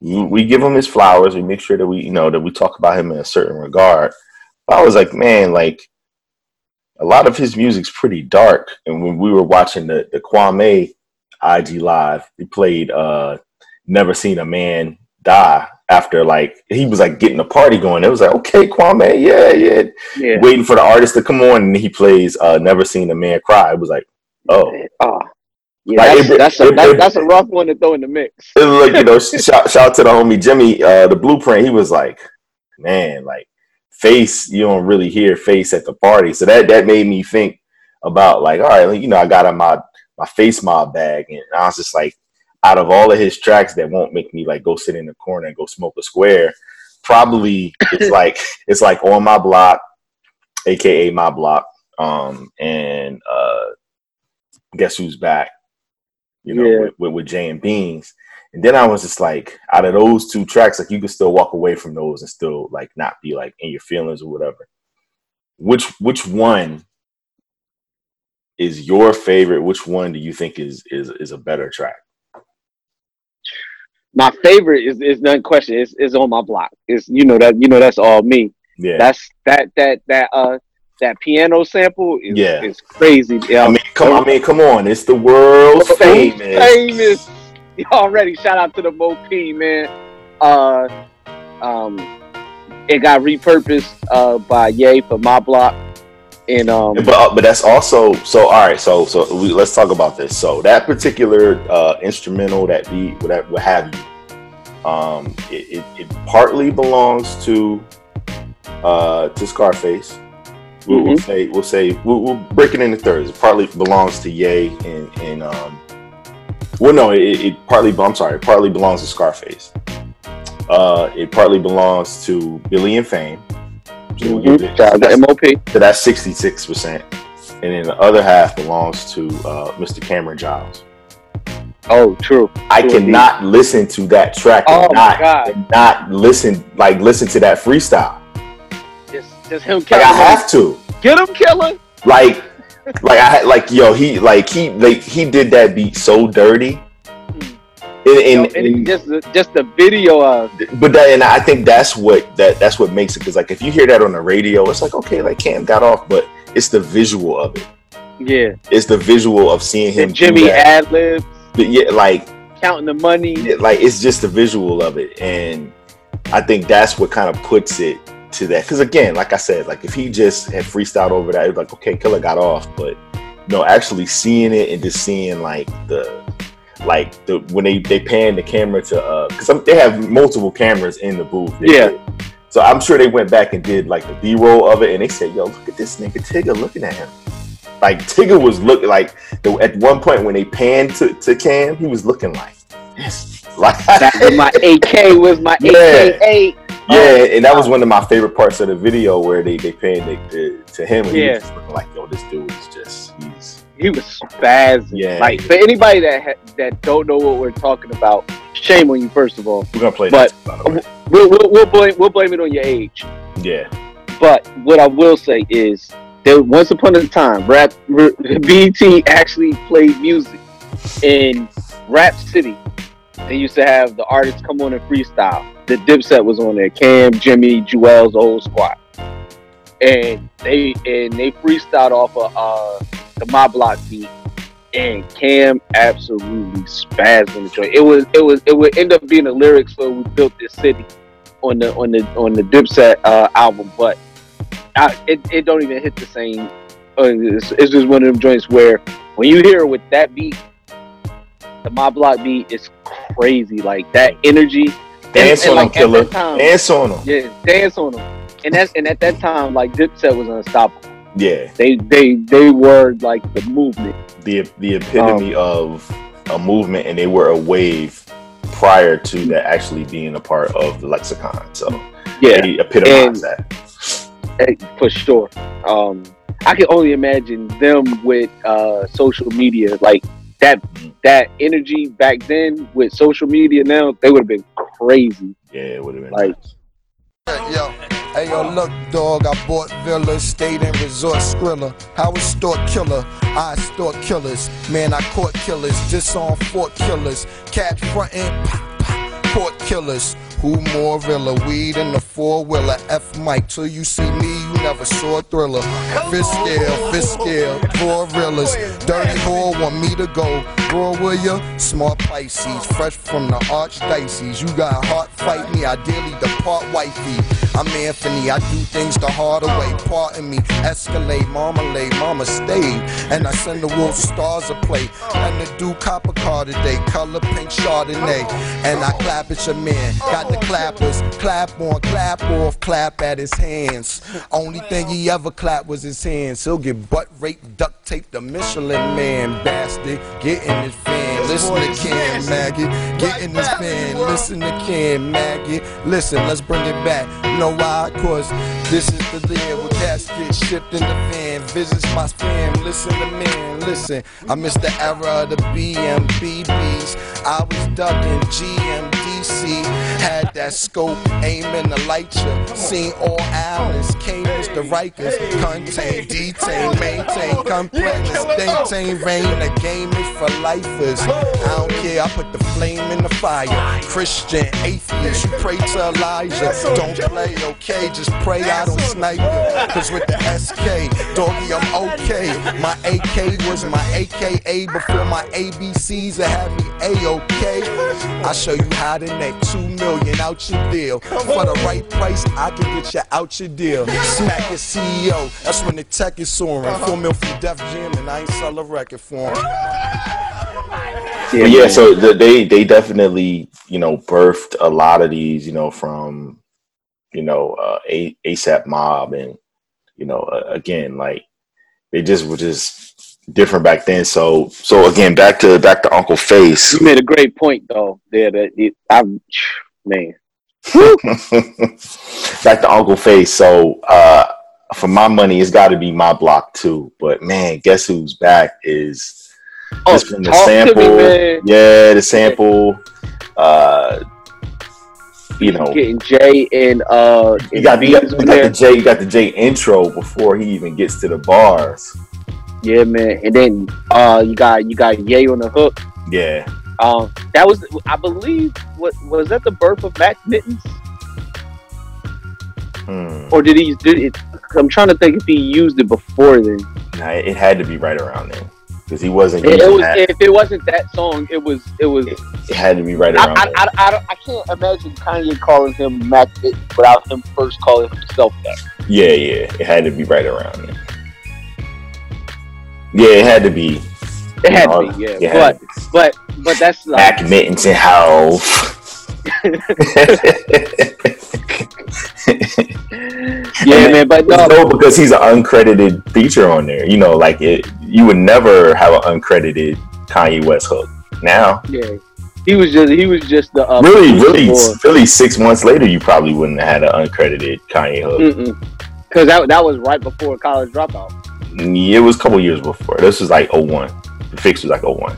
we give him his flowers. We make sure that we, you know, that we talk about him in a certain regard. But I was like, man, like, a lot of his music's pretty dark. And when we were watching the, the Kwame IG Live, he played uh, Never Seen a Man Die after like he was like getting a party going. It was like, okay, Kwame, yeah, yeah. Yeah. Waiting for the artist to come on and he plays uh, Never Seen a Man Cry. It was like, oh, Oh, Yeah, Like, that's, it- that's a it- that, it- that's a rough one to throw in the mix. <laughs> It was like you know, <laughs> shout, shout out to the homie Jimmy, uh, the blueprint. He was like, man, like face, you don't really hear face at the party. So that that made me think about like, all right, you know, I got in my my face mob bag, and I was just like, out of all of his tracks that won't make me like go sit in the corner and go smoke a square, probably <laughs> it's like it's like on my block, aka my block, um, and uh, guess who's back? You know, Yeah. with, with, with Jay and Beans. And then I was just like, out of those two tracks, like you could still walk away from those and still like not be like in your feelings or whatever. Which which one is your favorite? Which one do you think is is is a better track? My favorite is is none question. Is is on my block. Is you know that you know that's all me. Yeah, That's that that that uh that piano sample is Yeah. is crazy. Yeah, I mean, come I mean, come on, it's the world's famous. famous. <laughs> Already shout out to the Mo P man. Uh, um, it got repurposed uh by Ye for my block, and um, But uh, but that's also so. All right, so so we, let's talk about this. So that particular uh, instrumental, that beat, what have you, um, it, it, it partly belongs to uh, to Scarface. We'll, we'll say we'll say we'll, we'll break it into thirds. It partly belongs to Ye and and um, well, no, it, it partly. I'm sorry, it partly belongs to Scarface. Uh, it partly belongs to Billy and Fame. So we'll give it- shout out to MOP. so that's 66%. And then the other half belongs to uh, Mr. Cameron Giles. Oh, true. I True cannot listen to that track and, Oh, my not, God. and not listen, like listen to that freestyle. Just just him Like killing. I have to. Get him, killer. Like, like I had, like yo, he like he like he did that beat so dirty. And, and, and and- just the, just the video of but that, and I think that's what that that's what makes it because like if you hear that on the radio, it's like okay, like Cam got off, but it's the visual of it. yeah, It's the visual of seeing him. the Jimmy ad libs, yeah, like counting the money. it- like it's just the visual of it and i think that's what kind of puts it to that because again like i said like if he just had freestyled over that it was like okay killer got off but no actually seeing it and just seeing like the like the when they they pan the camera to uh because they have multiple cameras in the booth Yeah. did. so i'm sure they went back and did like the b-roll of it and they said yo look at this nigga tigger looking at him like tigger was looking like the, at one point when they panned to, to cam he was looking like this <laughs> like my AK was my Yeah. AK8. yeah, and that was one of my favorite parts of the video where they they panned it to, to him and he Yeah. was just looking like, yo, this dude is just He was spazzing. Yeah. Like for anybody that ha- that don't know what we're talking about, shame on you first of all. we're gonna play But- that by the way. We'll we'll, we'll blame we'll blame it on your age. Yeah, But what I will say is that once upon a time, rap r- <laughs> BET actually played music in Rap City. They used to have the artists come on and freestyle. The Dipset was on there, Cam, Jimmy, Juelz, old squad, and they and they freestyled off of uh, the My Block beat. And Cam absolutely spazzed on the joint. It was it was it would end up being the lyrics for "We Built This City" on the on the on the Dipset uh, album, but I, it, it don't even hit the same. Uh, it's, it's just one of them joints where when you hear it with that beat, the My Block beat is crazy. Like that energy. dance and on like, at killer. time- Dance on them. Yeah, dance on them. And that's and at that time, like Dipset was unstoppable. Yeah, They they they were like the movement. the the epitome of a movement, and they were a wave prior to that actually being a part of the lexicon. So Yeah, they epitomize And- that. for sure. Um, I can only imagine them with uh, social media, like that that energy back then with social media. Now they would have been crazy. Yeah, it would have been Like- Yo, hey yo, look, dog. I bought villas, stayed in resort Skrilla. How was stalk killer? I stalk killers. Man, I caught killers. Just on Fort killers. Cat frontin', pop, pop, court killers. Who more villa? Weed in the four wheeler. F Mike. Till you see me, you never saw a thriller. Fist scale, fist scale, four villas. Dirty whore want me to go. Raw will ya? Smart Pisces, fresh from the archdiocese. You got a heart, fight me. Ideally, depart wifey. I'm Anthony, I do things the harder way. Pardon me, escalate, marmalade, mama stayed. And I send the wolf stars a play. And the do copper car today, color pink Chardonnay. And I clap at your man, got the clappers, clap on, clap off, clap at his hands. Only thing he ever clapped was his hands. He'll get butt raped, duct tape the Michelin man, bastard. Get in his fan, listen to Ken Maggie. Get in his fan, listen to Ken Maggie. Listen, let's bring it back. You know why? Cause this is the cats get shipped in the fan. Visits my fam, listen to man, listen. I miss the era of the BMBBs. I was ducking GMDC. Had that scope, aiming to light you. Seen all Allens, Camus, the Rikers. Contain, detain, maintain, complex, maintain, rain. The game is for lifers. I don't care, I put the flame in the fire. Christian, atheist, you pray to Elijah. Don't play, okay? Just pray I don't snipe you. Cause with the SK, doggy, I'm okay. My AK was my AKA before my ABCs that had me A-OK. I show you how to make two million out your deal. For the right price, I can get you out your deal. Smack your CEO, that's when the tech is soaring. Four mil from Def Jam and I ain't sell a record for him. Yeah, yeah. So the, they they definitely you know birthed a lot of these you know from you know uh, a ASAP Mob and you know uh, again like they just were just different back then. So so again back to back to Uncle Face. You made a great point though. There, that it, I'm man. back <laughs> to Uncle Face. So uh, for my money, it's got to be my block too. But man, guess who's back is Oh, just from the talk to me, sample. yeah, the sample. Uh, you know, Getting Jay and uh, you got, you got, you got the J, you got the J intro before he even gets to the bars. Yeah, man. And then uh, you got you got Ye on the hook. Yeah, Um, that was I believe what was that the birth of Mac Mittens hmm. or did he did it? I'm trying to think if he used it before then. Nah, it had to be right around then because he wasn't It, was if it wasn't that song, it was it was. It had to be right around. I. I, I, I can't imagine Kanye calling him Mac without him first calling himself that. Yeah, yeah, it had to be right around then. Yeah, it had to be. It had to be, yeah. had But but but that's like Mac Mittens and how. <laughs> yeah, man. But no, no, because he's an uncredited feature on there. You know, like it, you would never have an uncredited Kanye West hook. Now, yeah, he was just he was just the uh, really, really, for- really, six months later, you probably wouldn't have had an uncredited Kanye hook. Because that, that was right before college dropout. It was a couple years before. This was like 01. The fix was like 01.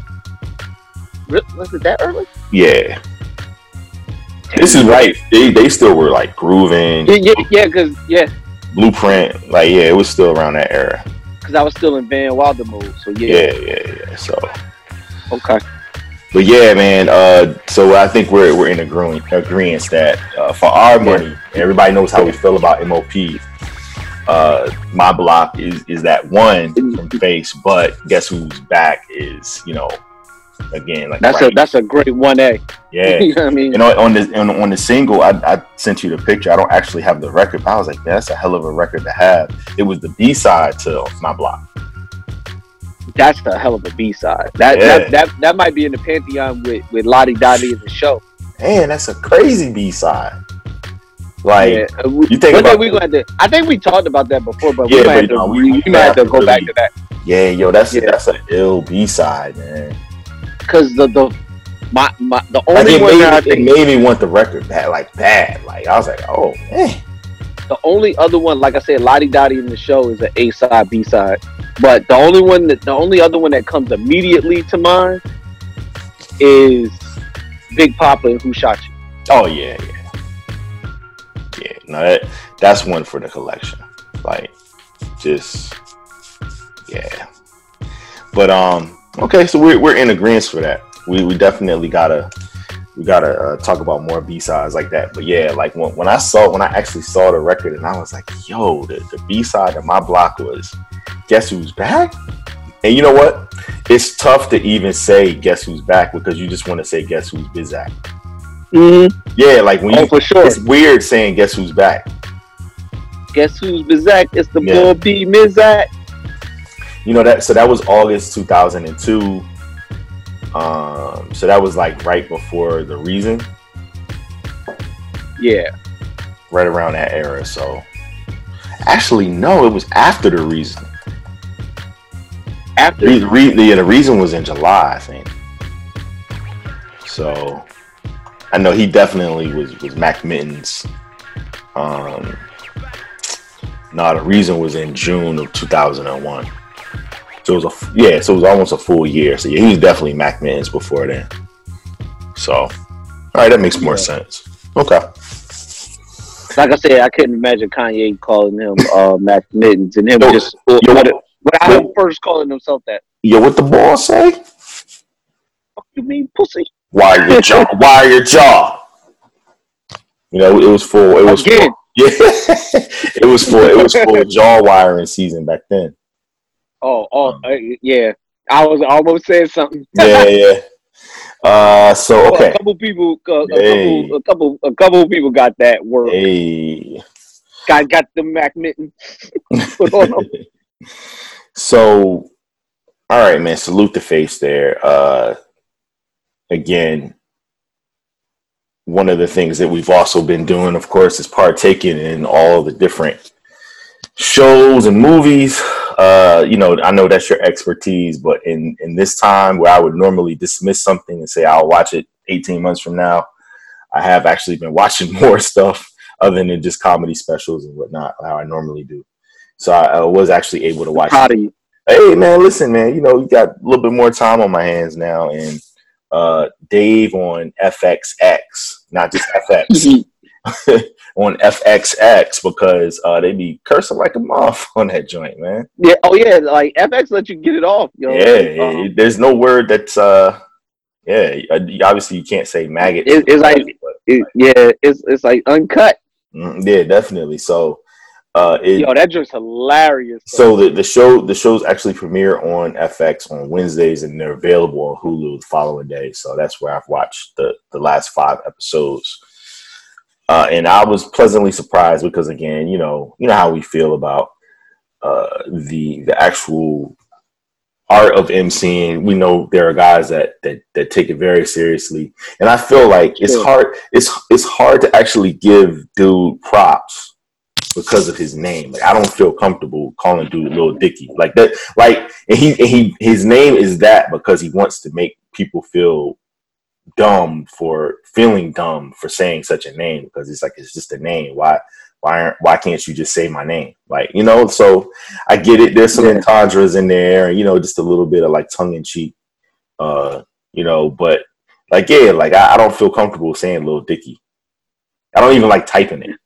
Re- Was it that early? Yeah. This is right. They they still were like grooving, Yeah, yeah. Because yeah, blueprint. Like yeah, it was still around that era. because I was still in Van Wilder mode. So yeah, Yeah, yeah, yeah. So, okay. but yeah, man. Uh, so I think we're we're in agreeing agreement that uh, for our money, everybody knows how we feel about MOP. Uh, my block is is that one from face, but guess who's back is you know again like That's right, a that's a great one A. <laughs> yeah. you know what I mean? And on, on the on, on the single, I, I sent you the picture. I don't actually have the record, but I was like, that's a hell of a record to have. It was the B side to my block. That's a hell of a B side. That, Yeah. that that that might be in the pantheon with with La Di Da Di in the show. Man, that's a crazy B side. Like yeah, uh, you think about we gonna to. I think we talked about that before, but Yeah, we might have to. we- we, we we might have to go back to that yeah, yo, that's Yeah. that's an ill B side, man. because the the my my the only it one that I it think made me want the record bad, like bad. Like I was like, oh man, the only other one, like I said, La Di Da Di in the show is an A side, B side. But the only one that the only other one that comes immediately to mind is Big Poppa and Who Shot You. oh yeah, yeah, yeah. No, that that's one for the collection. Like just yeah. But um, okay, so we're we're in agreement for that. We we definitely gotta we gotta uh, talk about more B sides like that. But yeah, like when, when I saw when I actually saw the record and I was like, yo, the, the B side of my block was Guess Who's Back? And you know what? It's tough to even say Guess Who's Back because you just want to say Guess Who's Bizak. Mm-hmm. Yeah, like when Oh, you for sure. it's weird saying Guess Who's Back. Guess who's Bizak? It's the Yeah. boy B Mizak. You know that so that was August 2002. Um, so that was like right before the reason, Yeah. right around that era. So actually, no, it was after the reason. After Re- re- yeah, the reason was in July, I think. So I know he definitely was was Mac Mittens. Um, no, the reason was in June of 2001. So it was a yeah, so it was almost a full year. So yeah, he was definitely Mac Mittens before then. So all right, that makes more sense. Okay. like I said, I couldn't imagine Kanye calling him uh, Mac Mittens and him Yo, just yo, without, without yo. him first calling himself that. Yo, what the ball say? Fuck you mean pussy? Wire your jaw. <laughs> Wire your jaw. You know, it was full. It was Again. full. <laughs> Yeah, it was full. It was full <laughs> jaw wiring season back then. Oh, oh, uh, yeah. I was almost saying something. Yeah, yeah. Uh, so okay. A couple people, uh, a Hey. couple, a couple, a couple people got that work. Hey. Got got the Mac Mittens put on them. So, all right, man. Salute the face there. Uh, again, one of the things that we've also been doing, of course, is partaking in all the different shows and movies. Uh, you know, I know that's your expertise, but in in this time where I would normally dismiss something and say I'll watch it 18 months from now, I have actually been <laughs> watching more stuff other than just comedy specials and whatnot, how I normally do. So I, I was actually able to watch. Proud of you. Hey man, listen, man. You know, you got a little bit more time on my hands now, and uh, Dave on FXX, not just FX, <laughs> on FXX because uh, they be cursing like a moth <laughs> on that joint, man. Yeah. Oh yeah. Like FX let you get it off. Yo. Yeah, yeah, Um, there's no word that's uh, yeah. uh, Obviously, you can't say maggot. It- it's like- but, it- yeah. It's it's like uncut. mm, yeah, definitely. So, uh, it, Yo, that joint's hilarious. So the, the show the shows actually premiere on FX on Wednesdays and they're available on Hulu the following day. So that's where I've watched the, the last five episodes. Uh, and I was pleasantly surprised because again, you know, you know how we feel about uh, the the actual art of emceeing. We know there are guys that that that take it very seriously, and I feel like it's hard. It's it's hard to actually give dude props because of his name. Like I don't feel comfortable calling dude Lil Dicky like that. Like and he and he his name is that because he wants to make people feel dumb for feeling dumb for saying such a name because it's like it's just a name. Why why aren't why can't you just say my name? Like you know. So I get it. There's some Yeah. entendres in there. You know, just a little bit of like tongue in cheek. Uh, you know, but like yeah, like I, I don't feel comfortable saying Lil Dicky. I don't even like typing it.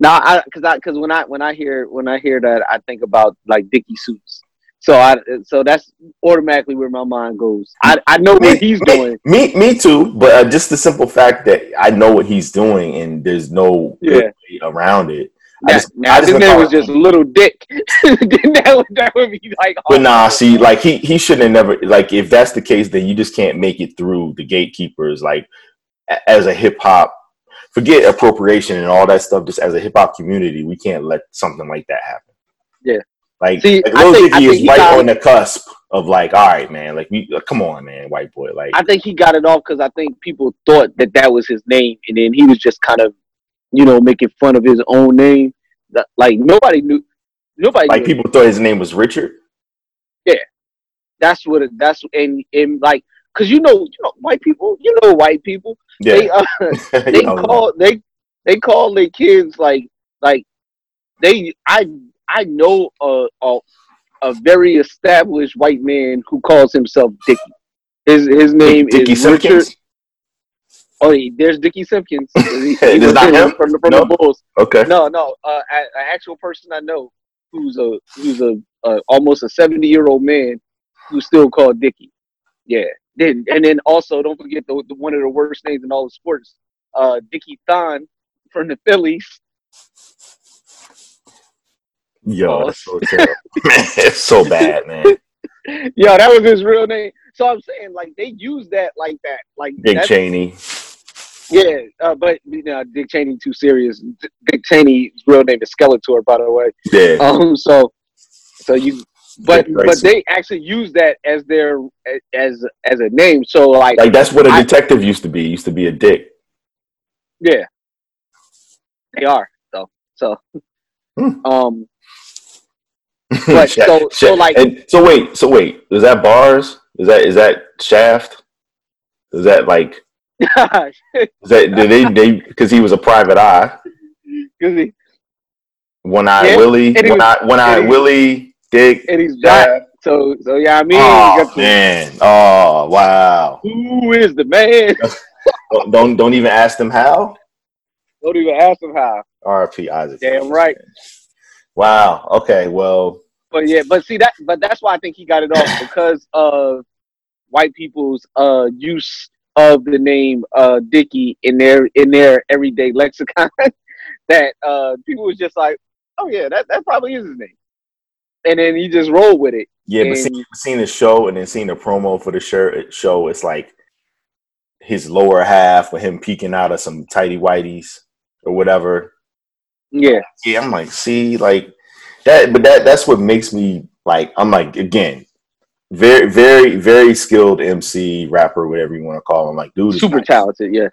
No, I because I because when I when I hear when I hear that I think about like Dickie suits. So I so that's automatically where my mind goes. I I know what he's doing. Me, me too. But uh, just the simple fact that I know what he's doing, and there's no Yeah. way around it. I just, now I just his name was just Little Dick. <laughs> that would that would be like But nah, see, like he he shouldn't have never like if that's the case, then you just can't make it through the gatekeepers. Like as a hip hop, forget appropriation and all that stuff. Just as a hip hop community, we can't let something like that happen. Yeah. Like, See, like Lil think- Dicky is right got- on the cusp of like, all right, man, like we uh, come on, man, white boy, like I think he got it off because I think people thought that that was his name, and then he was just kind of, you know, making fun of his own name. That- Like nobody knew, nobody like knew. people thought his name was Richard. Yeah, that's what. It, that's and and like, cause you know, you know, white people, you know, white people. They Yeah, uh, <laughs> they Y'all know. call they they call their kids like like they I I know a a, a very established white man who calls himself Dickie. His his name Dickie is Richard. Simpkins. Oh, yeah, there's Dickie Simpkins. <laughs> He- he was that him? from the, from No? the Bulls. Okay. No, no, uh, an actual person I know who's a who's a, a almost a seventy year old man who's still called Dickie. Yeah. Then and then also don't forget the, the one of the worst names in all of sports, uh, Dickie Thon from the Phillies. Yo, Oh. that's so terrible. man, <laughs> <laughs> it's so bad, man. <laughs> Yo, that was his real name. So I'm saying like they use that like that, like Dick Cheney. Yeah, uh, but you know, Dick Cheney too serious. D- Dick Cheney's real name is Skeletor, by the way. Yeah. Um, so, so you, but but they actually use that as their as as a name. So like, Like that's what a detective used to be. Used to be a dick. yeah, they are though. So, Hmm. um, <laughs> But Sha- so- so, like- and so wait, so wait, is that bars? Is that is that Shaft? Is that like because <laughs> is that did they they because he was a private eye, <laughs> he one eye Yeah, Willie, one eye one eye Willie, Dick. and he's black. So so yeah, I mean, Oh you got to- man! Oh wow! who is the man? <laughs> Don't don't, don't even ask them how. Don't even ask them how. R.P. Isaac. Damn right. Wow. Okay. Well. But yeah, but see that, but that's why I think he got it off because of white people's uh use of the name uh Dickie in their in their everyday lexicon. <laughs> that uh people was just like, oh yeah, that that probably is his name, and then he just rolled with it. Yeah, but seeing, seeing the show and then seeing the promo for the shirt show, it's like his lower half with him peeking out of some tidy whities or whatever. Yeah, Yeah, I'm like, see, like that, but that that's what makes me like. I'm like, again, very, very, very skilled MC rapper, whatever you want to call him. Like, dude, super nice. talented. Yeah,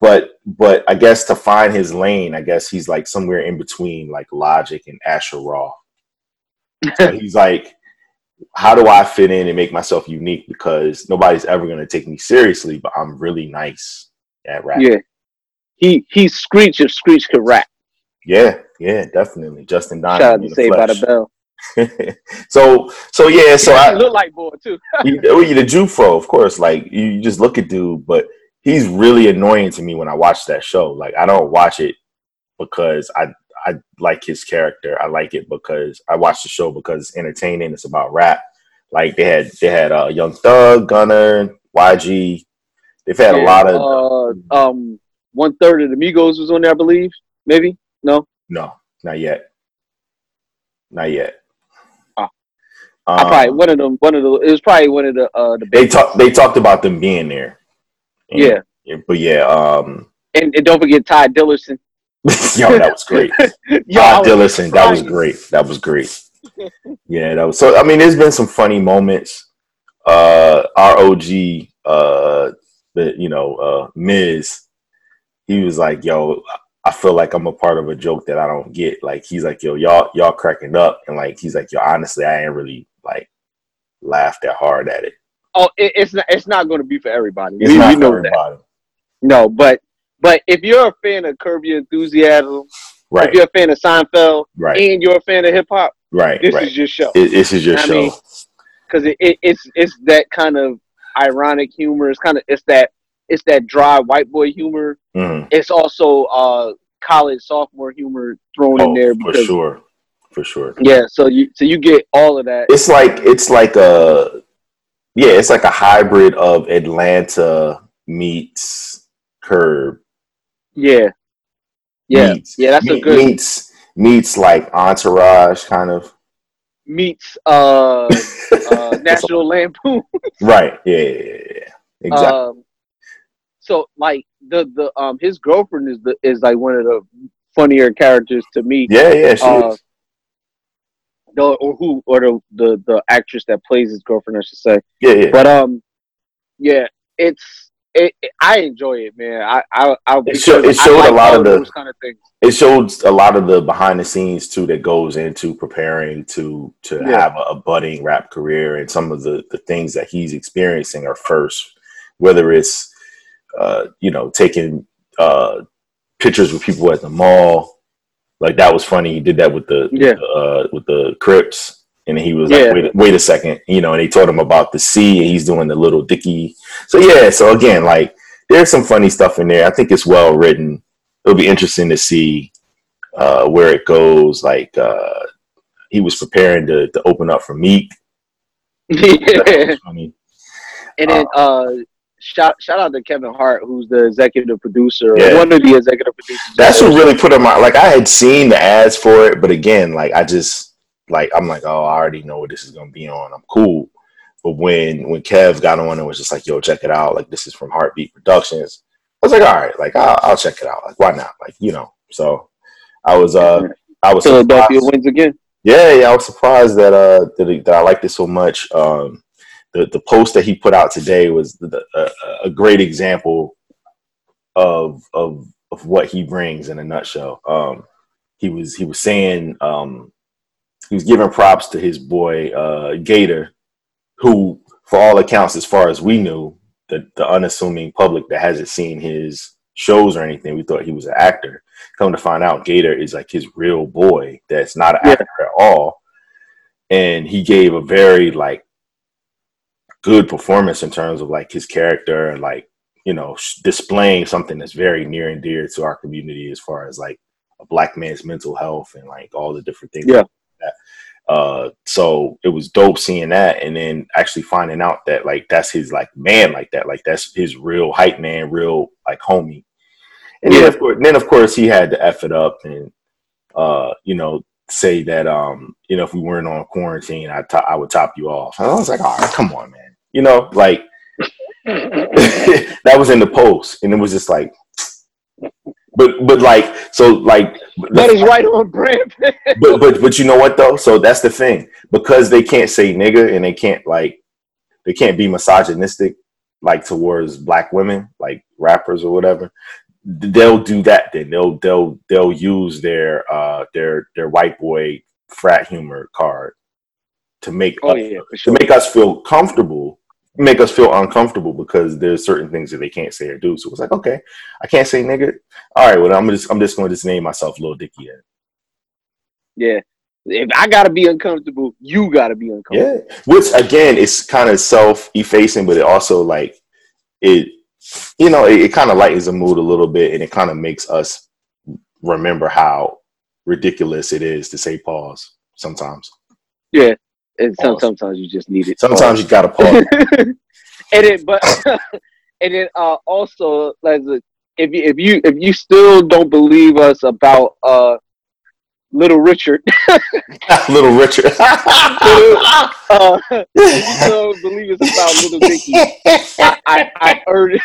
But but I guess to find his lane, I guess he's like somewhere in between like Logic and Asher Roth. So he's like, how do I fit in and make myself unique? Because nobody's ever gonna take me seriously, but I'm really nice at rap. yeah. He he's Screech if Screech could rap. yeah, yeah, definitely. Dustin Shout out Diamond. to Saved by the. Bell. <laughs> so so yeah, so he I look like boy too. <laughs> you, you the Jufro, of course. Like you just look at dude, but he's really annoying to me when I watch that show. Like I don't watch it because I I like his character. I like it because I watch the show because it's entertaining. It's about rap. Like they had they had uh, Young Thug, Gunna, YG. They've had a lot of uh, um one third of the Migos was on there, I believe. Maybe no. no, not yet, not yet. Ah. Um, I probably one of them. One of the. It was probably one of the. Uh, the they talked they talked about them being there. And- Yeah, but yeah, um, and, and don't forget Ty Dolla $ign. Yo, that was great. Yo, Ty Dolla $ign, that was great. That was great. Yeah, that was so. I mean, there's been some funny moments. Uh, ROG, uh, the you know, uh, Miz, he was like, "Yo, I feel like I'm a part of a joke that I don't get." Like, he's like, "Yo, y'all, y'all cracking up," and like, he's like, "Yo, honestly, I ain't really like laughed that hard at it. Oh, it, it's not. It's not going to be for everybody. It's we, not we for know that. everybody, No, but but if you're a fan of Curb Your Enthusiasm, right? if you're a fan of Seinfeld, Right, and you're a fan of hip hop, right, this right. is your show. It- this is your I show. because it, it, it's it's that kind of ironic humor. It's kind of it's that it's that dry white boy humor. Mhm. It's also uh college sophomore humor thrown in Oh, there for sure, for sure. yeah. So you so you get all of that. it's like it's like a yeah, it's like a hybrid of Atlanta meets Curb. Yeah, yeah, meets, yeah. That's a good meets meets like Entourage kind of. meets uh, <laughs> uh National Lampoon. <laughs> Right. Yeah. Yeah. yeah, yeah. Exactly. Um, so like the the um his girlfriend is the is like one of the funnier characters to me. yeah. Yeah. She uh, is. The, or who or the, the the actress that plays his girlfriend, I should say. Yeah. Yeah. But um, yeah, it's it, it- I enjoy it, man. I I, I It show- it showed I like a lot of the- kind of things. it shows a lot of the behind the scenes too that goes into preparing to to Yeah. have a, a budding rap career and some of the the things that he's experiencing are first whether it's uh you know taking uh pictures with people at the mall like that was funny he did that with the Yeah. uh with the crips and he was Yeah. like wait, wait a second you know and they told him about the c and he's doing the little dicky so yeah so again like there's some funny stuff in there i think it's well written it'll be interesting to see uh, where it goes. Like uh, he was preparing to, to open up for Meek. <laughs> Yeah. And then uh, shout shout out to Kevin Hart, who's the executive producer, Yeah. one of the executive producers. That's what really put him out. Like I had seen the ads for it, but again, like I just like I'm like, oh, I already know what this is gonna be on. I'm cool. But when when Kev got on and was just like, yo, check it out. Like this is from HartBeat Productions. I was like, all right, like I'll, I'll check it out. Like why not? Like you know. So I was uh I was Philadelphia surprised. wins again. Yeah, yeah, I was surprised that uh that, that I liked it so much. Um, the the post that he put out today was the, a great example of of of what he brings in a nutshell. Um, he was he was saying um, he was giving props to his boy uh, GaTa, who, for all accounts, as far as we knew, the the unassuming public that hasn't seen his shows or anything, we thought he was an actor. Come to find out, GaTa is like his real boy. That's not an Yeah. actor at all, and he gave a very like good performance in terms of like his character and like you know sh- displaying something that's very near and dear to our community as far as like a black man's mental health and like all the different things Yeah. Uh, so it was dope seeing that, and then actually finding out that like that's his like man like that, like that's his real hype man, real like homie. And then of course, then of course he had to f it up and uh, you know say that um you know if we weren't on quarantine, I to- I would top you off. And I was like, all right, come on, man, you know like <laughs> that was in the post, and it was just like. But but like so like That is right on brand. <laughs> but but but you know what though? So that's the thing because they can't say nigga and they can't like they can't be misogynistic like towards black women like rappers or whatever. They'll do that then. They'll they'll they'll use their uh their their white boy frat humor card to make oh us, yeah, for to make us feel comfortable make us feel uncomfortable because there's certain things that they can't say or do. So it's like, okay, I can't say nigga. All right, well I'm just I'm just going to just name myself Lil Dicky. Yeah. If I gotta be uncomfortable, you gotta be uncomfortable. Yeah, which again is kind of self-effacing, but it also like it, you know, it, it kind of lightens the mood a little bit, and it kind of makes us remember how ridiculous it is to say pause sometimes. Yeah. And some, sometimes you just need it. Sometimes you gotta pause. <laughs> and it, but <laughs> and then uh, also a, if you if you if you still don't believe us about uh Little Richard, <laughs> Little Richard. uh, if you still don't believe us about Little Dicky, I, I, I urge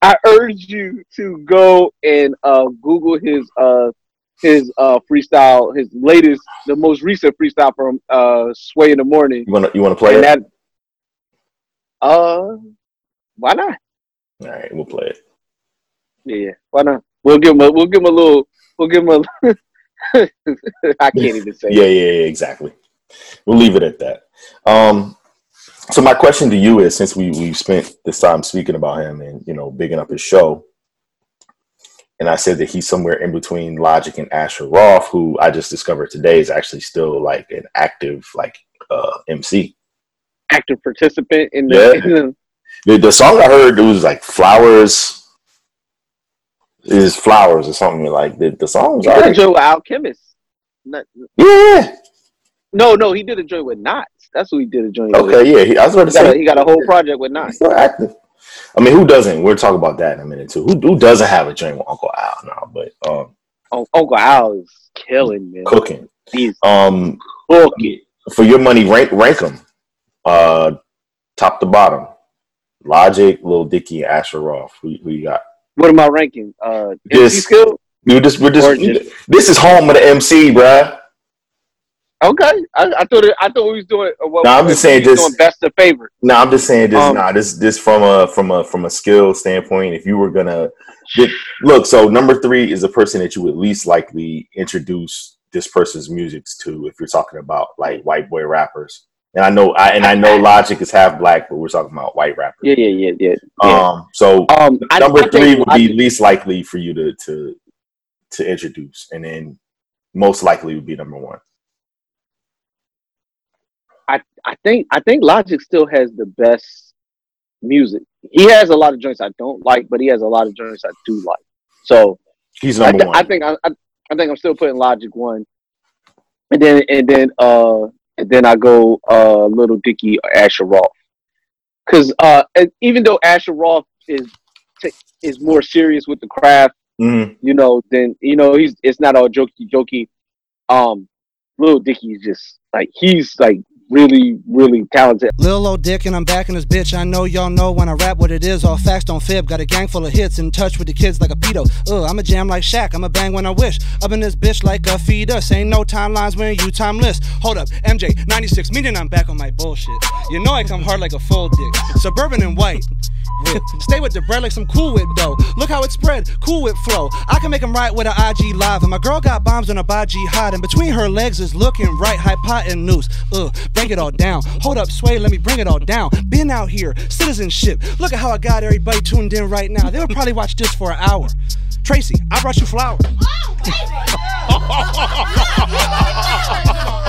I urge you to go and uh, Google his uh, his uh, freestyle, his latest, the most recent freestyle from uh, Sway in the Morning. you wanna you wanna play And it? that, uh, why not? All right, we'll play it. Yeah, why not? We'll give him a, we'll give him a little, we'll give him a, <laughs> I can't even say. <laughs> Yeah, yeah, yeah, exactly. We'll leave it at that. Um, so my question to you is, since we we spent this time speaking about him and you know bigging up his show, and I said that he's somewhere in between Logic and Asher Roth, who I just discovered today is actually still like an active like uh, MC. Active participant in the, Yeah. in the The, the song I heard it was like Flowers is Flowers or something like the the song was he did a alright. joint with Alchemist. Not, Yeah. no, no, he did a joint with Nottz. That's what he did a joint with. Okay. Yeah. He, I was about to He got, a, say he got a whole project with he's Nottz. still active. I mean, who doesn't? We'll talk about that in a minute too. Who who doesn't have a joint with Uncle Al now? But um, Oh, Uncle Al is killing, man. cooking. He's Um, cooking. for your money, rank rank them, uh, top to bottom. Logic, Lil Dicky, and Asher Roth. Who, who you got? What am I ranking? Uh, MC This- skill. You just we're just, just- this is home of the MC, bruh. Okay, I, I thought it, I thought we was doing. Uh, what, No, I'm just saying we was this- doing best of favorite. No, I'm just saying this. Um, nah, this this from a from a from a skill standpoint. If you were gonna get, look, so number three is a person that you would least likely introduce this person's music to if you're talking about like white boy rappers. And I know, I and I know Logic is half black, but we're talking about white rappers. Yeah, yeah, yeah, yeah. Um, so Um, number I think three would be least likely for you to to to introduce, and then most likely would be number one. I, I think I think Logic still has the best music. He has a lot of joints I don't like, but he has a lot of joints I do like. So He's I, number th- one. I think I, I, I think I'm still putting Logic one, and then and then uh and then I go uh Little Dicky or Asher Roth, because uh even though Asher Roth is t- is more serious with the craft, Mhm. you know, then you know he's it's not all jokey jokey. Um, Little Dicky is just like he's like really, really talented. Lil old dick and I'm back in this bitch. I know y'all know when I rap what it is. All facts don't fib. Got a gang full of hits in touch with the kids like a pedo. Ugh, I'm a jam like Shaq. I'm a bang when I wish. Up in this bitch like a fetus. Ain't no timelines when you timeless. Hold up, MJ 96, meaning I'm back on my bullshit. You know I come hard like a full dick. Suburban and white. Stay with the bread like some cool whip dough. Look how it spread, cool whip flow. I can make him right with an IG live. And my girl got bombs on a baji hot. And between her legs is looking right, hypotenuse. Ugh, break it all down. Hold up, sway, let me bring it all down. Been out here, citizenship. Look at how I got everybody tuned in right now. They'll probably watch this for an hour. Tracy, I brought you flowers. Oh, <laughs> baby.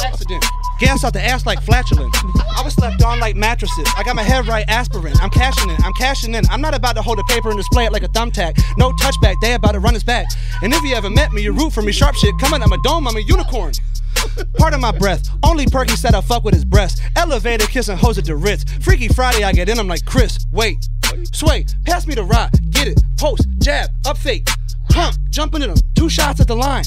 Accident. Gas out the ass like flatulence. I was slept on like mattresses. I got my head right aspirin. I'm cashing in. I'm cashing in. I'm not about to hold a paper and display it like a thumbtack. No touchback. They about to run us back. And if you ever met me, you root for me. Sharp shit coming. I'm a dome. I'm a unicorn. Part of my breath. Only Perky said I fuck with his breast. Elevator kissing hoes at the Ritz. Freaky Friday, I get in. I'm like Chris. Wait, sway. Pass me the rock. Get it. Post. Jab. Up fake. Pump. Jumping in them. Two shots at the line.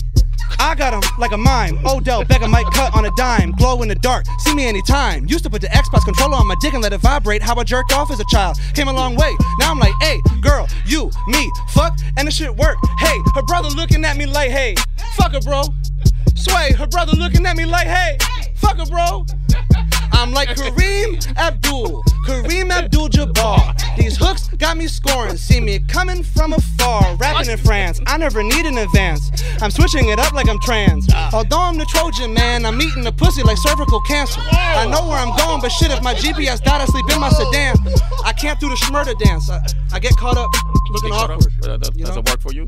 I got him like a mime. Odell Beckham might cut on a dime. Glow in the dark, see me anytime. Used to put the Xbox controller on my dick and let it vibrate. How I jerked off as a child. Came a long way. Now I'm like, hey, girl, you, me, fuck, and the shit work. Hey, her brother looking at me like, hey, fuck her, bro. Sway, her brother looking at me like, hey, fuck her, bro. I'm like Kareem Abdul, Kareem Abdul Jabbar. These hooks got me scoring, see me coming from afar. Rapping in France, I never need an advance. I'm switching it up like I'm trans. Although I'm the Trojan man, I'm eating the pussy like cervical cancer. I know where I'm going, but shit, if my GPS died, I sleep in my sedan. I can't do the Shmurda dance. I, I get caught up looking awkward. Does it work for you?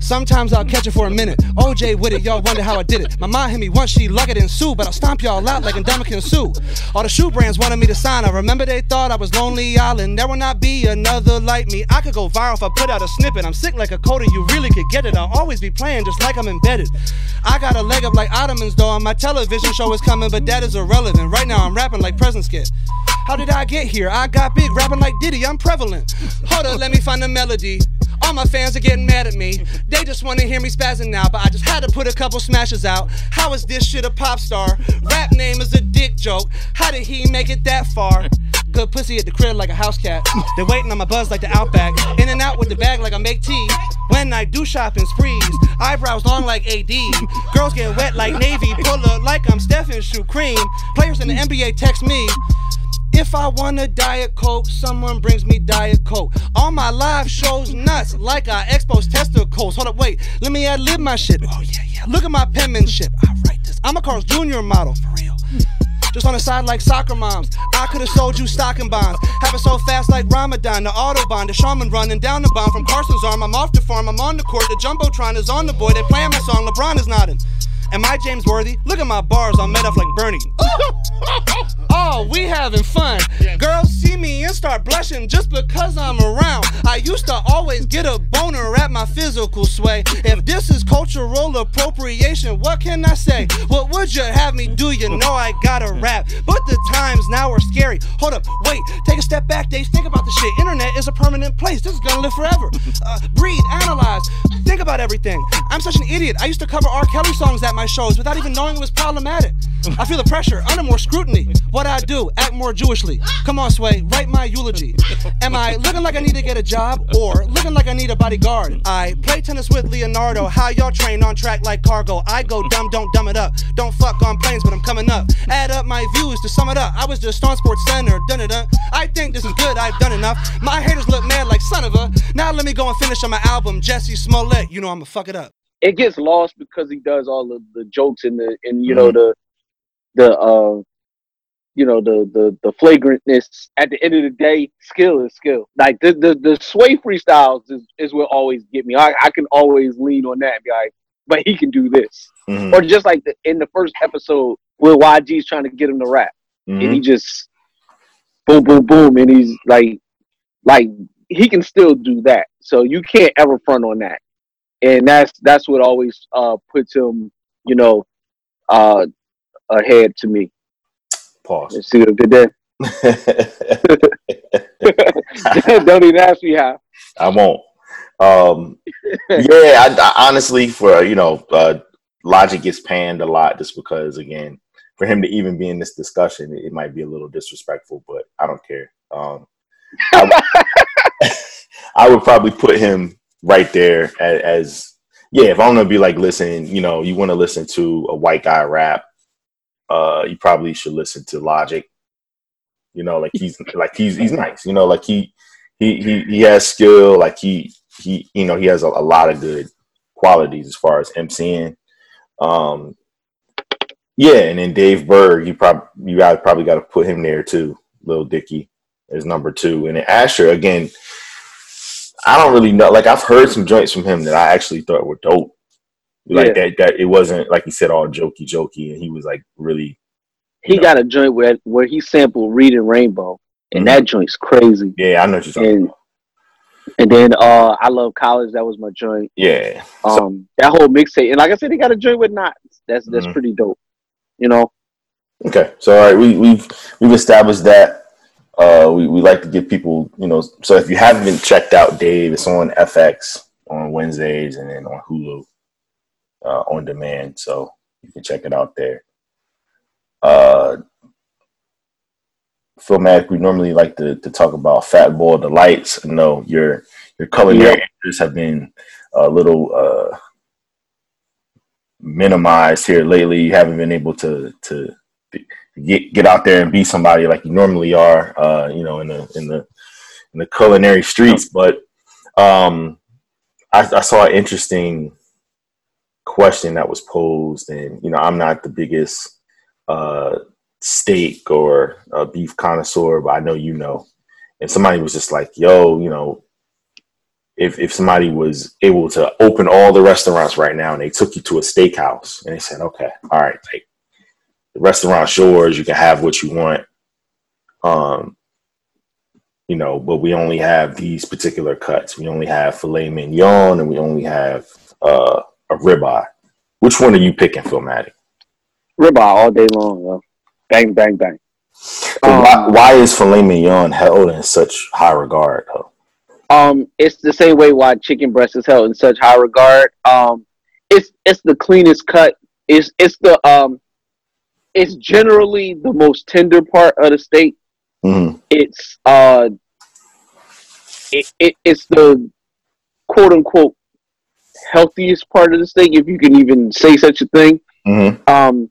Sometimes I'll catch it for a minute. OJ with it, y'all wonder how I did it. My mom hit me once, she lugged it and sue, but I'll stomp y'all out like Ndamukong Suh. All the shoe brands wanted me to sign. I remember they thought I was Lonely Island. There will not be another like me. I could go viral if I put out a snippet. I'm sick like a coda, you really could get it. I'll always be playing just like I'm embedded. I got a leg up like Ottomans though. My television show is coming, but that is irrelevant. Right now I'm rapping like Present Skit. How did I get here? I got big rapping like Diddy, I'm prevalent. Hold up, let me find the melody. All my fans are getting mad at me. They just wanna hear me spazzing now, but I just had to put a couple smashes out. How is this shit a pop star? Rap name is a dick joke. How did he make it that far? Good pussy at the crib like a house cat. They're waiting on my buzz like the Outback. In and out with the bag like I make tea. When I do shopping sprees, eyebrows long like AD. Girls get wet like Navy. Pull up like I'm Stephen Shoe Cream. Players in the NBA text me. If I want a Diet Coke, someone brings me Diet Coke. All my live shows nuts, like I expose testicles. Hold up, wait, let me ad lib my shit. Oh yeah, yeah. Look at my penmanship. I write this. I'm a Carl's Jr. model, for real. Just on the side like soccer moms. I could've sold you stocking bonds. Have it so fast like Ramadan. The Autobahn, the Shaman running down the bomb from Carson's arm. I'm off the farm, I'm on the court. The Jumbotron is on the boy. They playing my song, LeBron is nodding. Am I James Worthy? Look at my bars, I'm made up like Bernie. <laughs> oh, we having fun. Girls see me and start blushing just because I'm around. I used to always get a boner at my physical sway. If this is cultural appropriation, what can I say? What would you have me do? You know I gotta rap. But the times now are scary. Hold up, wait, take a step back, Dave. Think about the shit. Internet is a permanent place. This is gonna live forever. Uh, breathe, analyze, think about everything. I'm such an idiot. I used to cover R. Kelly songs at my shows without even knowing it was problematic. I feel the pressure, under more scrutiny. What I do, act more Jewishly. Come on, Sway, write my eulogy. Am I looking like I need to get a job or looking like I need a bodyguard? I play tennis with Leonardo. How y'all train on track like cargo? I go dumb, don't dumb it up. Don't fuck on planes, but I'm coming up. Add up my views to sum it up. I was just on Sports Center, dun dun dun. I think this is good, I've done enough. My haters look mad like son of a. Now let me go and finish on my album, Jussie Smollett. You know I'ma fuck it up. It gets lost because he does all of the jokes and the and you know the the uh you know the the the flagrantness. At the end of the day, skill is skill. Like the the, the sway freestyles is, is what always get me. I, I can always lean on that and be like, but he can do this. Mhm. Or just like the, in the first episode where YG's trying to get him to rap. and he Mhm. just boom, boom, boom, and he's like, like he can still do that. So you can't ever front on that, and that's that's what always uh puts him, you know, uh ahead to me. Pause. See what did there? <laughs> <laughs> Don't even ask me how. I won't. Um, yeah, I, I honestly, for you know, uh, Logic gets panned a lot just because, again, for him to even be in this discussion, it, it might be a little disrespectful, but I don't care. Um, I, <laughs> I would probably put him right there as, as yeah. If I'm gonna be like, listen, you know, you want to listen to a white guy rap, uh, you probably should listen to Logic. You know, like he's like he's he's nice. You know, like he he he he has skill. Like he he you know he has a, a lot of good qualities as far as MCing. Um, yeah, and then Dave Burd, you probably you guys probably got to put him there too. Lil Dicky is number two, and then Asher again. I don't really know. Like I've heard some joints from him that I actually thought were dope. Like Yeah. that, that it wasn't like he said all jokey jokey, and he was like really. He got a joint where where he sampled Reading Rainbow, and that joint's crazy. Yeah, I know what you're talking and, And then uh, I love college. That was my joint. Yeah. Um, that whole mixtape, and like I said, he got a joint with Nottz. That's that's Mhm. pretty dope. You know. Okay, so all right, we, we've we've established that. Uh, we, we like to give people, you know, so if you haven't been checked out, Dave, it's on FX on Wednesdays and then on Hulu uh, on demand, so you can check it out there. Uh, Philmatic, we normally like to, to talk about Fat Boy Delights. I know your your culinary interests have been a little uh, minimized here lately. You haven't been able to to get get out there and be somebody like you normally are, uh, you know, in the in the in the culinary streets. But um, I, I saw an interesting question that was posed, and you know, I'm not the biggest uh, steak or uh, beef connoisseur, but I know you know. And somebody was just like, "Yo, you know." If, if somebody was able to open all the restaurants right now and they took you to a steakhouse and they said, okay, all right, like the restaurant's yours. You can have what you want. Um, you know, but we only have these particular cuts. We only have filet mignon and we only have uh, a ribeye. Which one are you picking, Philmatic? Ribeye all day long, yo. Bang, bang, bang. Um, why, why is filet mignon held in such high regard, though? Um, it's the same way why chicken breast is held in such high regard. Um, it's it's the cleanest cut. It's it's the um, it's generally the most tender part of the steak. Mm-hmm. It's uh, it, it it's the quote unquote healthiest part of the steak, if you can even say such a thing. Mm-hmm. Um,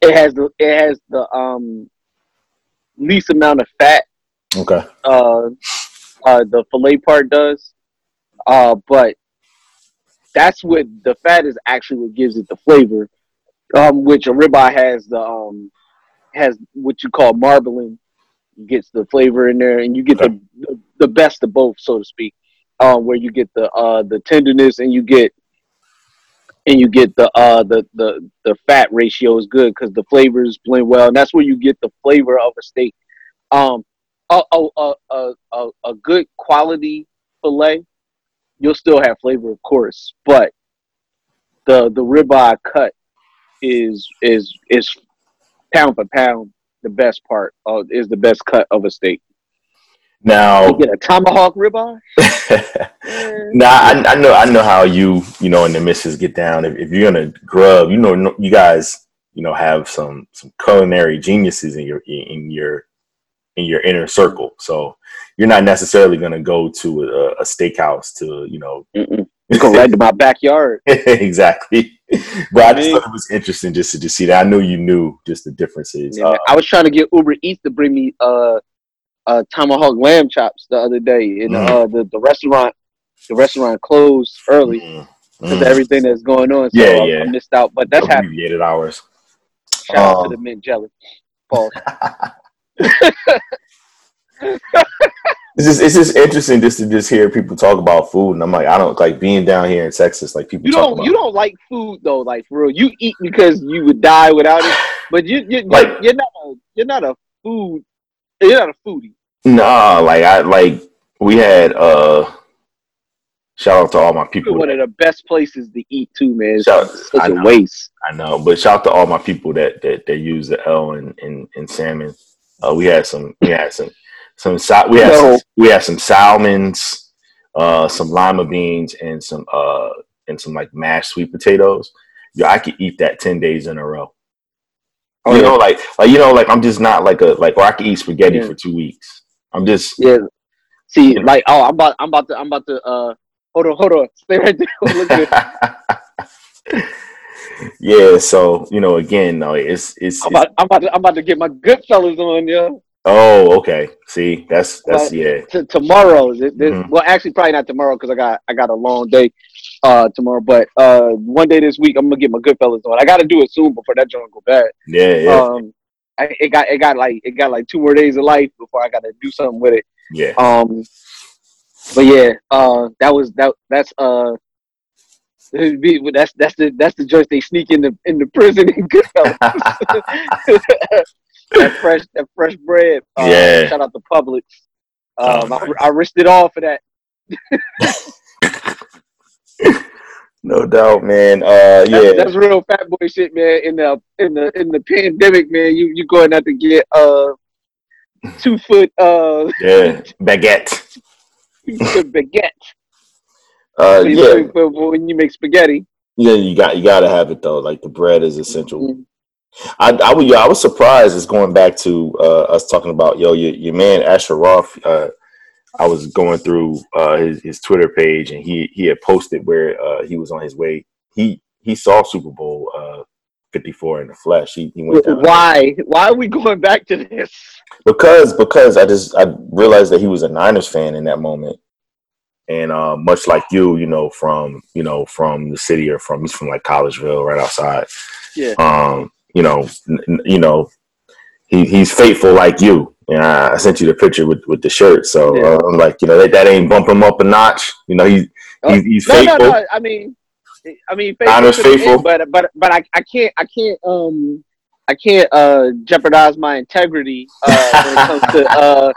it has the it has the um least amount of fat Okay. uh, uh, the fillet part does. Uh, but that's what the fat is actually what gives it the flavor. Um, which a ribeye has the um has what you call marbling, gets the flavor in there, and you get the, the the best of both, so to speak. Um, where you get the uh the tenderness and you get and you get the uh the the the fat ratio is good because the flavors blend well, and that's where you get the flavor of a steak. Um, a a a a, a, a good quality fillet, you'll still have flavor, of course, but the the ribeye cut is is is pound for pound the best part of is the best cut of a steak. Now, You get a tomahawk ribeye. <laughs> Nah, I, I know, I know how you, you know, and the missus get down. If, if you're gonna grub, you know, you guys, you know, have some some culinary geniuses in your in your in your inner circle. So you're not necessarily gonna go to a, a steakhouse to, you know, You go right to my backyard. <laughs> exactly. But I just thought it was interesting just to just see that. I knew you knew just the differences. Yeah. Uh, I was trying to get Uber Eats to bring me uh, uh tomahawk lamb chops the other day, and Mm. uh, the the restaurant the restaurant closed early because mm. of everything that's going on. So Yeah, I, yeah. I missed out, but that's abbreviated hours. Shout out Um, to the mint jelly. Pause. <laughs> <laughs> It's just it's just interesting just to just hear people talk about food, and I'm like, I don't like being down here in Texas. Like people You talk don't about you don't like food though, like for real. You eat because you would die without it, but you you Like- you're, you're not a you're not a food you're not a foodie. Nah, like I like we had uh shout out to all my people. One of the best places to eat too, man. It's Shout- such I a know. waste. I know, but shout out to all my people that that, that use the L and and, in salmon. Uh, we had some we had some some we had No. some, we had some salmons, uh, some lima beans, and some uh and some like mashed sweet potatoes. Yo, I could eat that ten days in a row. Oh, you yeah. know, like like you know, like I'm just not like a like or I can eat spaghetti Yeah. for two weeks. I'm just Yeah. See, like, oh, I'm about, I'm about to, I'm about to. uh Hold on, hold on, <laughs> stay right there. Look good. <laughs> yeah. So you know, again, no, it's it's, I'm it's about, I'm about, to, I'm about to get my good fellas on, yo. Oh okay. See, that's that's But yeah. t- tomorrow. This, Mhm. Well, actually, probably not tomorrow because I got I got a long day uh tomorrow. But uh one day this week, I'm gonna get my good fellas on. I got to do it soon before that joint go bad. Yeah, yeah, Um, I, it got it got like it got like two more days of life before I got to do something with it. yeah. Um, but yeah, uh, that was that. That's uh, be- <laughs> that's that's the that's the joints they sneak in the in the prison in Goodfellas. <laughs> <laughs> that fresh that fresh bread. Uh, Yeah. Shout out to Publix. Um, Oh, I, I risked it all for that. <laughs> no doubt, man. Uh, That's, yeah. that's real fat boy shit, man. In the in the in the pandemic, man, you you going out to get uh two foot uh Yeah, <laughs> baguette. two foot baguette. Uh, When you yeah, make- when- you make spaghetti. yeah. You got you got to have it though. Like the bread is essential. Mhm. I I, was- I was surprised. It's going back to uh, us talking about yo your, your man Asher Roth. Uh, I was going through uh, his his Twitter page and he he had posted where uh, he was on his way. He he saw Super Bowl uh, fifty four in the flesh. He, he went down Why? Why are we going back to this? because because I just I realized that he was a Niners fan in that moment, and uh, much like you, you know, from you know from the city or from he's from like Collegeville, right outside. Yeah. Um, you know, n- you know, he he's faithful like you. And I, I sent you the picture with, with the shirt, so Yeah. uh, I'm like, you know, that, that ain't bump him up a notch. You know, he Oh, he's, he's No, faithful. no, no. I mean, I mean, faithful to the end, faithful. but but but I, I can't I can't um I can't uh jeopardize my integrity uh when it comes to uh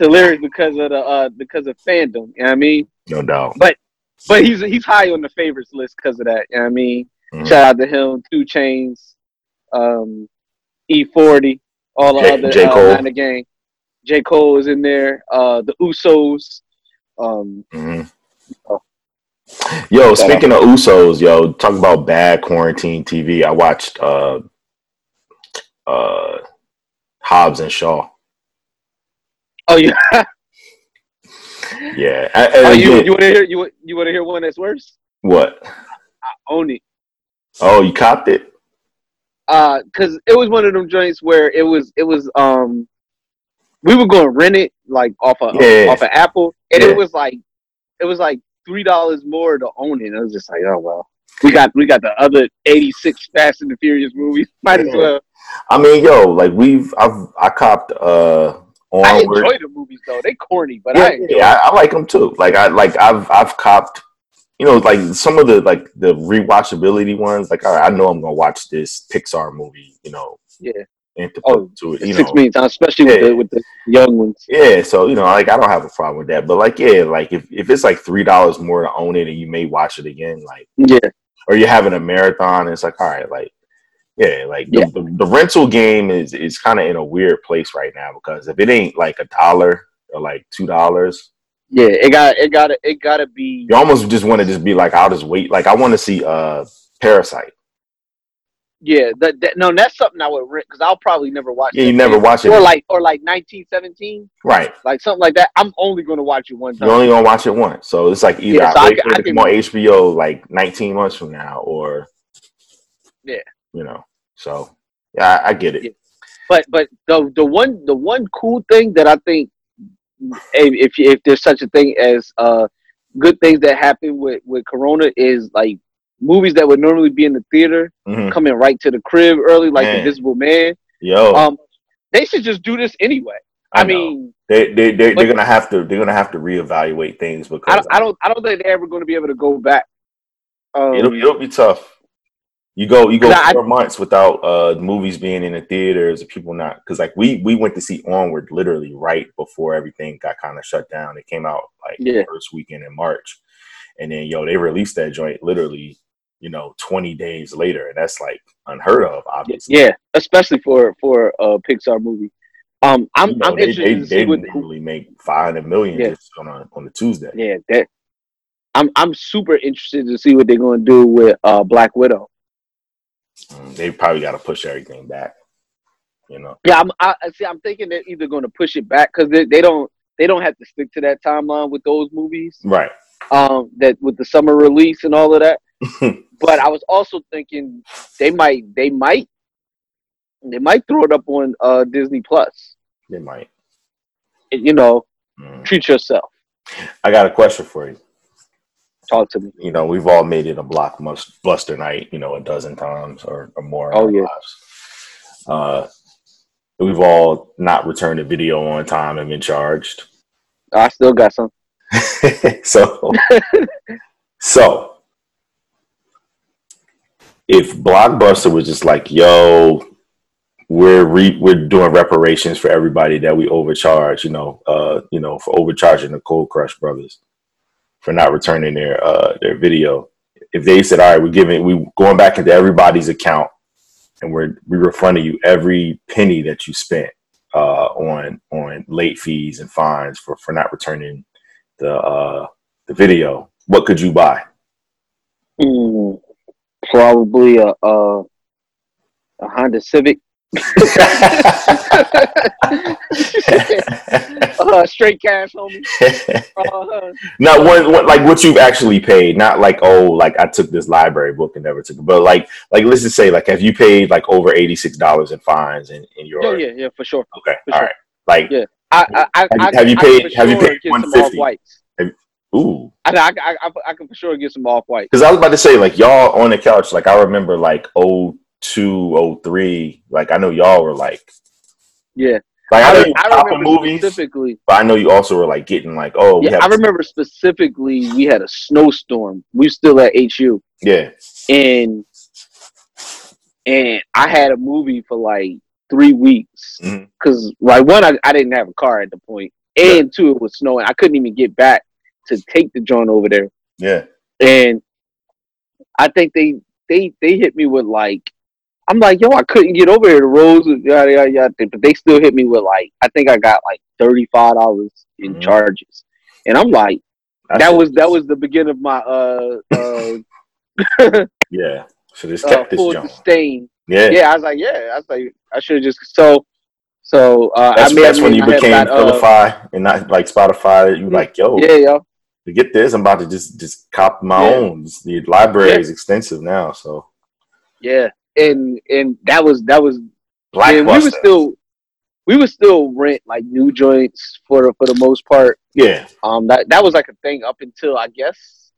to lyrics because of the uh because of fandom. You know what I mean? No doubt. But but he's he's high on the favorites list because of that. You know what I mean? Mhm. Shout out to him, 2 Chainz, um, E40, all the J- other J. uh, Cole. Nine gang. J Cole is in there. Uh, the Usos. Um, Mhm. Oh. Yo, speaking of Usos, yo, talk about bad quarantine TV. I watched uh uh Hobbs and Shaw. oh yeah. <laughs> Yeah. I, Oh, you you want to hear you you want to hear one that's worse? what? I own it. Oh, you copped it? Uh, cause it was one of them joints where it was it was um, we were going to rent it like off of Yeah. off of Apple, and Yeah. it was like it was like three dollars more to own it. And I was just like, oh well, we got we got the other eighty six Fast and the Furious movies. <laughs> Might as well. I mean, yo, like we've I've I copped uh I enjoy the movies though. They corny, but yeah, I enjoy. yeah, I, I like them too. Like I like I've I've copped, you know, like some of the like the rewatchability ones. Like all right, I know I'm gonna watch this Pixar movie, you know, Yeah. and to Oh, to it, you Six know, million times, especially with the with the young ones. yeah. So you know, like I don't have a problem with that. But like, yeah, like if if it's like three dollars more to own it, and you may watch it again, like, Yeah, or you're having a marathon, it's like all right, like. Yeah, like Yeah. The, the, the rental game is is kind of in a weird place right now because if it ain't like a dollar or like two dollars, yeah. It got it got it got to be. you almost just want to just be like, I'll just wait. Like I want to see uh Parasite. Yeah, that, that no, that's something I would rent because I'll probably never watch. Yeah, you never watch it. Or like or like nineteen seventeen, Right. like something like that. I'm only going to watch it one time. You're only gonna watch it once. So it's like either Yeah, so I I wait can- for I it to can- come on HBO like 19 months from now, or Yeah. you know. So yeah, I, I get it. Yeah. But but the the one the one cool thing that I think if if, if there's such a thing as uh good things that happen with with Corona is like movies that would normally be in the theater Mhm. coming right to the crib early, like Man. Invisible Man. Yo, Um, they should just do this anyway. I, I, mean, they they they they're gonna have to they're gonna have to reevaluate things I because don't, I don't I don't think they're ever going to be able to go back. Um, it'll it'll be tough. You go you go 'Cause I- four months without uh movies being in the theaters, people not because like we we went to see Onward literally right before everything got kind of shut down. It came out like Yeah. first weekend in March, and then yo they released that joint literally you know twenty days later, and that's like unheard of, obviously. yeah, especially for for a Pixar movie. Um, I'm You know, I'm they, interested they, to see they what. normally make five hundred million Yeah. just on a on a Tuesday. Yeah, that. I'm I'm super interested to see what they're going to do with uh Black Widow. Mm, They probably got to push everything back. You know. Yeah, I'm, I I- see. I'm thinking they're either going to push it back because they, they don't they don't have to stick to that timeline with those movies. Right. Um, that with the summer release and all of that. <laughs> but I was also thinking they might they might they might throw it up on uh Disney Plus. They might. You know, Mm. treat yourself. I got a question for you. Talk to me. You know, we've all made it a blockbuster night, you know, a dozen times or, or more. Oh, yeah. Uh, we've all not returned a video on time and been charged. I still got some. <laughs> so, so if Blockbuster was just like, "Yo, we're re- we're doing reparations for everybody that we overcharged," you know, uh, you know, for overcharging the Cold Crush brothers for not returning their uh their video. If they said, "All right, we're giving we going back into everybody's account and we're we refunding you every penny that you spent uh on on late fees and fines for for not returning the uh the video, what could you buy?" Mm, probably a, a a Honda Civic. Uh, straight cash, homie. Uh, Not one, one like what you've actually paid, not like oh, like I took this library book and never took it, but like like let's just say like have you paid like over eighty six dollars in fines in, in your yeah, yeah, yeah, for sure. okay, for all sure. right, like Yeah, I, I, Have you- I, have you paid- have you sure paid get some 150? off-whites. ooh, I, I, I, I, I can for sure get some off white. because I was about to say like y'all on the couch, like I remember like oh two oh three, like I know y'all were like Yeah, like I, I, you I remember movies, specifically. but I know you also were like getting like oh we Yeah, have I remember specifically. We had a snowstorm. We were still at HU, yeah and and I had a movie for like three weeks mm-hmm. because like one, I, I didn't have a car at the point, and two, it was snowing. I couldn't even get back to take the joint over there, yeah and I think they they they hit me with like. I'm like, yo, I couldn't get over here. The roads, yada yada yada. But they still hit me with like, I think I got like thirty five dollars in Mhm. charges, and I'm like, I that was that was the beginning of my uh uh, <laughs> yeah. So this <laughs> uh kept this full jump. disdain. Yeah. Yeah, I was like, yeah, I was like, I should have just so so. uh That's, I may that's have when you I became uh, Philify and not like Spotify. You like, yo, Yeah, yo, to get this, I'm about to just just cop my Yeah. own. The library Yeah. is extensive now, so yeah, and and that was that was. And we were still we would still rent like new joints for the, for the most part. yeah, Um, that that was like a thing up until I guess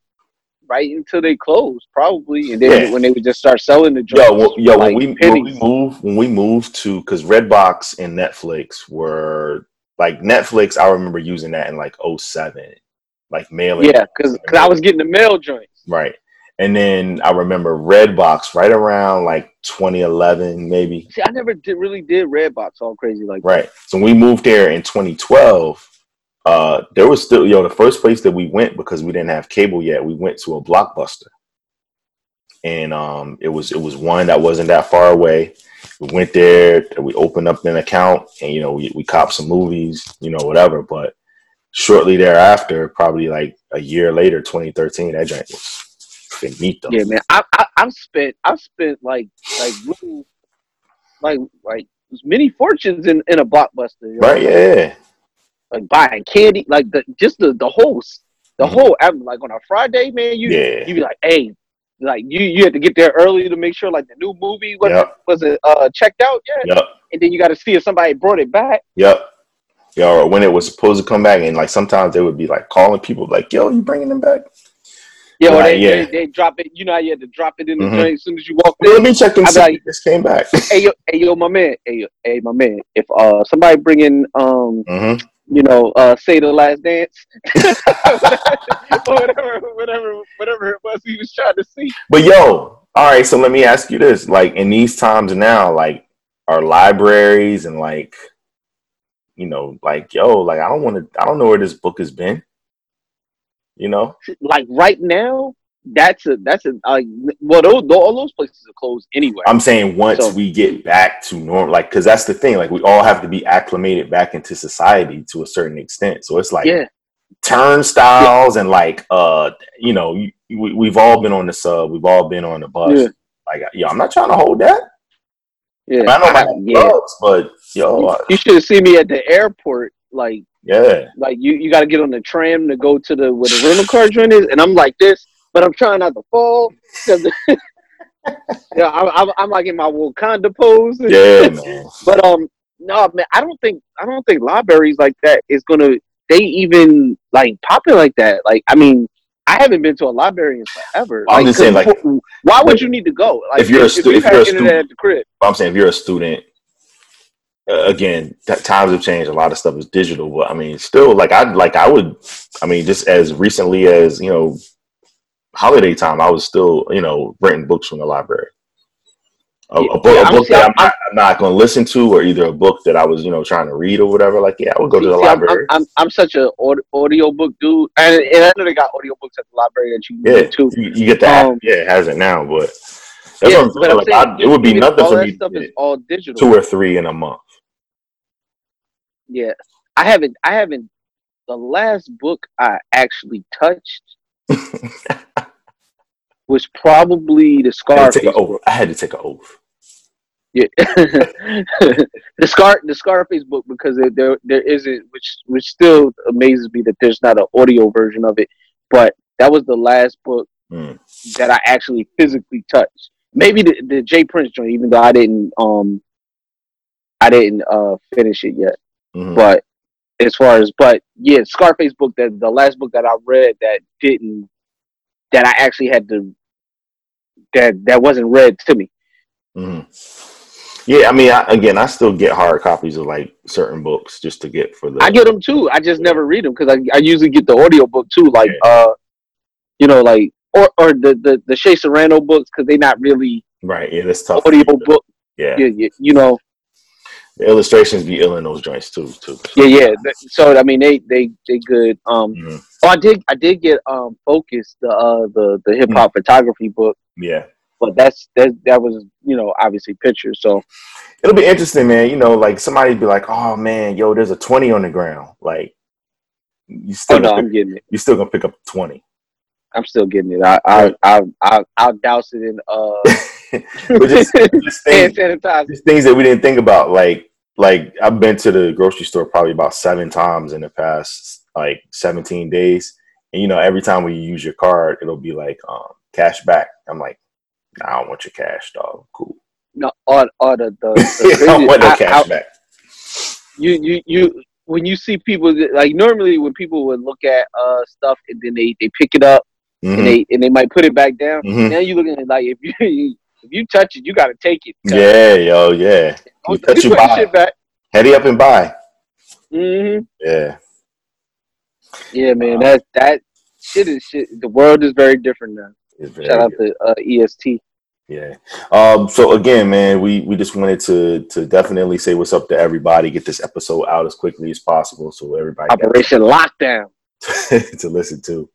right until they closed probably, and then Yeah. when they would just start selling the joints. yo, well, yo, like when we when we moved when we moved to because Redbox and Netflix were like Netflix. I remember using that in like 07, like mailing. yeah, because I was getting the mail joints. right. And then I remember Redbox right around like 2011, maybe. See, I never did really did Redbox all crazy like that. Right. So when we moved there in 2012, uh, there was still, yo, know, the first place that we went because we didn't have cable yet, we went to a blockbuster. And um, it was it was one that wasn't that far away. We went there, we opened up an account, and you know we, we copped some movies, you know whatever. But shortly thereafter, probably like a year later, 2013, that joint was Yeah, man. I, I I've spent I've spent like like little like like many fortunes in in a blockbuster. you know? Right? Yeah. Like buying candy, like the just the the whole the whole avenue. Like on a Friday, man, you Yeah. you be like, hey, like you you had to get there early to make sure like the new movie wasn't Yep. wasn't uh checked out yet, Yep. and then you got to see if somebody brought it back. Yep. Yo, or when it was supposed to come back, and like sometimes they would be like calling people, like, "Yo, you bringing them back?" Yeah, or Right, they, yeah. they they drop it. You know how you had to drop it in the Mhm. joint as soon as you walked Well, let in. me check and see like, this came back. hey yo, hey yo, my man, hey yo, hey my man. If uh somebody bring in um hmm you know uh say the last dance <laughs> <laughs> whatever whatever whatever it was he was trying to see. But yo, all right. So let me ask you this: like in these times now, like our libraries and like, you know, like yo, like I don't want to, I don't know where this book has been. You know, Like right now, that's a that's a like well those all those places are closed anyway. I'm saying once So- we get back to normal, like, because that's the thing. Like, we all have to be acclimated back into society to a certain extent. So it's like, yeah, turnstiles and like uh you know we, we've all been on the sub we've all been on the bus Yeah. like yo i'm not trying to hold that Yeah, I know my I- <laughs> yeah. gloves, but yo, I- You should have seen me at the airport. Like, yeah, like you, you got to get on the tram to go to the where the rental car joint is, and I'm like this, but I'm trying not to fall. 'cause- <laughs> yeah, I'm, I'm, I'm like in my Wakanda pose. yeah, man. But um, no, man, I don't think I don't think libraries like that is gonna. They even like popping like that. Like, I mean, I haven't been to a library in forever. I'm Like, just saying, like, why would you need to go? Like, if you're a stu- you if you're a student- at the crib, I'm saying if you're a student, again, times have changed. A lot of stuff is digital, but I mean, still, like I like I would. I mean, just as recently as you know, holiday time, I was still you know renting books from the library. A, a book, Yeah, a I'm- book see, that I'm- I'm not, I'm not going to listen to, or either a book that I was you know trying to read or whatever. Like, yeah, I would go to the See, library. I'm, I'm, I'm such an aud- audio book dude, and, and I know they got audio books at the library that you yeah, get too. you, you get the app. Um, Yeah, it has it now, but that's Yeah, what I'm but. I'm Like, saying, I, it would be nothing for me to stuff is all digital. two or three in a month. Yeah, I haven't. I haven't. The last book I actually touched <laughs> was probably the I had to Scarface take an oath. I had to take an oath. Yeah, <laughs> the Scar the Scarface book because there there, there isn't, which which still amazes me that there's not an audio version of it. But that was the last book Mm. that I actually physically touched. Maybe the, the J Prince joint, even though I didn't um I didn't uh finish it yet. Mhm. But as far as but yeah, Scarface book that the last book that I read that didn't that I actually had to that that wasn't read to me. hmm Yeah, I mean, I, again, I still get hard copies of like certain books just to get for the. I get them too. I just never read them because I, I usually get the audio book too, like uh, you know, like or or the the the Shea Serrano books because they're not really right. Yeah, that's tough. audio book. Yeah, Yeah, yeah, you know, the illustrations be ill in those joints too. Too. yeah, yeah. So I mean, they they they good. Um, Mhm. oh, I did I did get um Focus the uh the the hip hop photography book, Yeah, but that's that that was you know obviously pictures. So it'll be interesting, man. You know, like somebody be like, "Oh man, yo, there's a twenty on the ground." Like, you still oh no, gonna I'm pick, getting it. you still gonna pick up twenty. I'm still getting it. I I I I I'll douse it in uh <laughs> But just, just <laughs> things, just things that we didn't think about. Like, like I've been to the grocery store probably about seven times in the past like seventeen days, and you know, every time we use your card, it'll be like um, cash back. I'm like, nah, I don't want your cash, dog. Cool. No, all all the the, <laughs> I the don't want no cash I- back. you you you when you see people that- like normally when people would look at uh stuff and then they they pick it up Mhm. and they and they might put it back down. Mhm. Now you're looking at it like if you <laughs> if you touch it, you got to take it. Yeah, yo, yeah. You touch you buy. shit back. Heady up and buy. hmm Yeah. Yeah, man, that that shit is shit. The world is very different now. Very Shout out to uh, EST. Yeah. Um, so again, man, we we just wanted to to definitely say what's up to everybody, get this episode out as quickly as possible so everybody Operation Lockdown. <laughs> to listen to.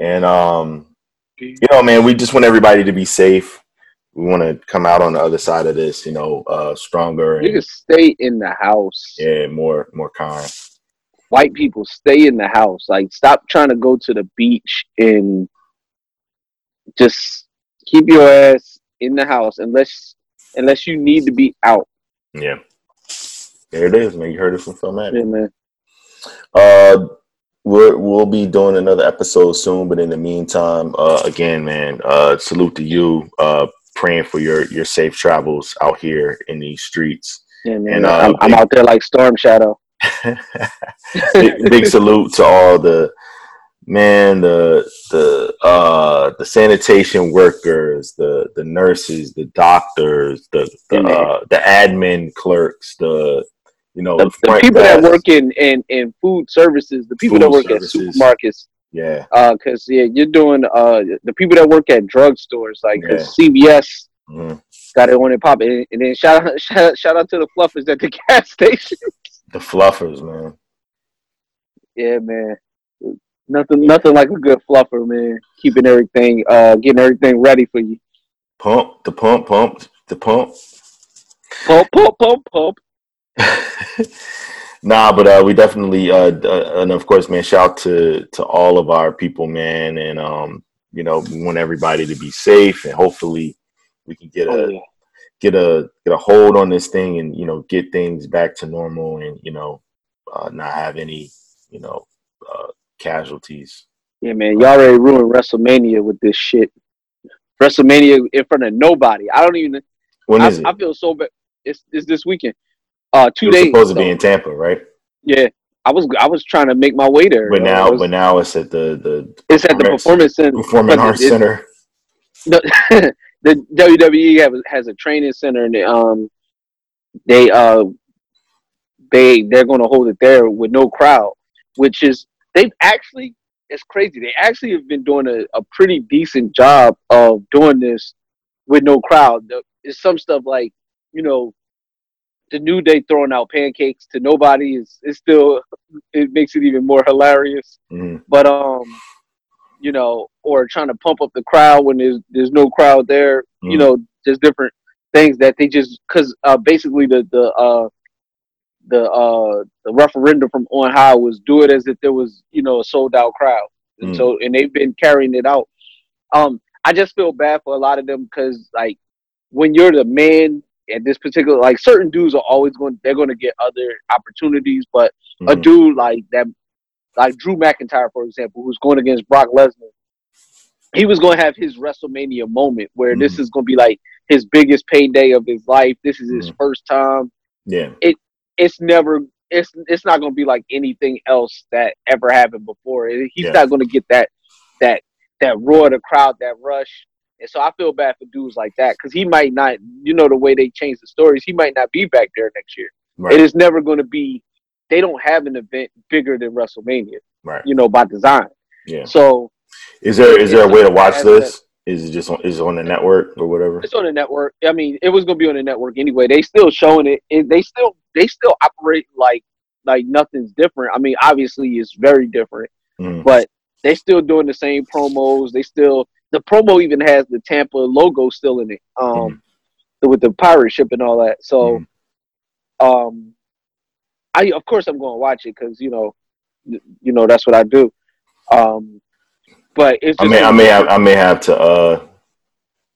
And um, you know, man, we just want everybody to be safe. We want to come out on the other side of this, you know, uh stronger You can and stay in the house. yeah, more more kind. White people stay in the house. Like stop trying to go to the beach and just keep your ass in the house unless unless you need to be out. Yeah. There it is, man. You heard it from Phil Madden. Yeah, man. Uh, we're, we'll be doing another episode soon, but in the meantime, uh, again, man, uh, salute to you. Uh, praying for your your safe travels out here in these streets. Yeah, man. And, uh, I'm, I'm big- out there like Storm Shadow. <laughs> big, big salute to all the man, the the uh, the sanitation workers, the the nurses, the doctors, the the, uh, the admin clerks, the you know The, the people that work in, in, in food services, the people that work services. at supermarkets, Yeah, because yeah, you're doing uh the people that work at drugstores, like 'cause CVS mhm. got it on it pop, and, and then shout out, <laughs> shout out shout out to the fluffers at the <laughs> gas station. the fluffers, man. yeah, man. Nothing, nothing like a good fluffer, man. Keeping everything, uh, getting everything ready for you. Pump the pump, pump the pump. Pump, pump, pump, pump. <laughs> nah, but uh, we definitely uh, uh, and of course, man, shout to to all of our people, man, and um, you know, we want everybody to be safe, and hopefully, we can get a Oh, yeah. get a get a hold on this thing and you know get things back to normal and you know uh, not have any you know uh, casualties. Yeah, man, y'all already ruined WrestleMania with this shit. WrestleMania in front of nobody. I don't even. When I, is it? I feel so bad. It's, it's this weekend. Uh, two days. supposed to be in Tampa, right? Yeah, I was I was trying to make my way there. But now, was- but now it's at the the it's at the performance center. Performing Arts Center. the, <laughs> the WWE have, has a training center and they, um they uh they they're going to hold it there with no crowd, which is they've actually it's crazy. They actually have been doing a, a pretty decent job of doing this with no crowd. It's some stuff like you know the new day throwing out pancakes to nobody is is still it makes it even more hilarious Mhm. but um you know or trying to pump up the crowd when there's there's no crowd there you Mhm. know just different things that they just because uh basically the the uh the uh the referendum from on high was do it as if there was you know a sold out crowd and Mm. so and they've been carrying it out um i just feel bad for a lot of them because like when you're the man at this particular like certain dudes are always going they're going to get other opportunities but a Mhm. dude like that like Drew McIntyre for example who's going against Brock Lesnar he was going to have his WrestleMania moment where this is going to be like his biggest payday of his life this is his first time Yeah. It it's never it's it's not going to be like anything else that ever happened before he's Yeah. not going to get that that that roar of the crowd that rush and so I feel bad for dudes like that because he might not, you know, the way they change the stories, he might not be back there next year. Right. It is never going to be. They don't have an event bigger than WrestleMania, Right. you know, by design. Yeah. So Is there is there a way to watch this? Is it just on, is it on the network or whatever? it's on the network. I mean, it was going to be on the network anyway. They still showing it. it. They still they still operate like like nothing's different. I mean, obviously it's very different, Mhm. but they still doing the same promos. They still the promo even has the Tampa logo still in it. Um, with the pirate ship and all that. So, um, I of course I'm going to watch it because you know, you know that's what I do. Um, but it's I may I may have I may have to uh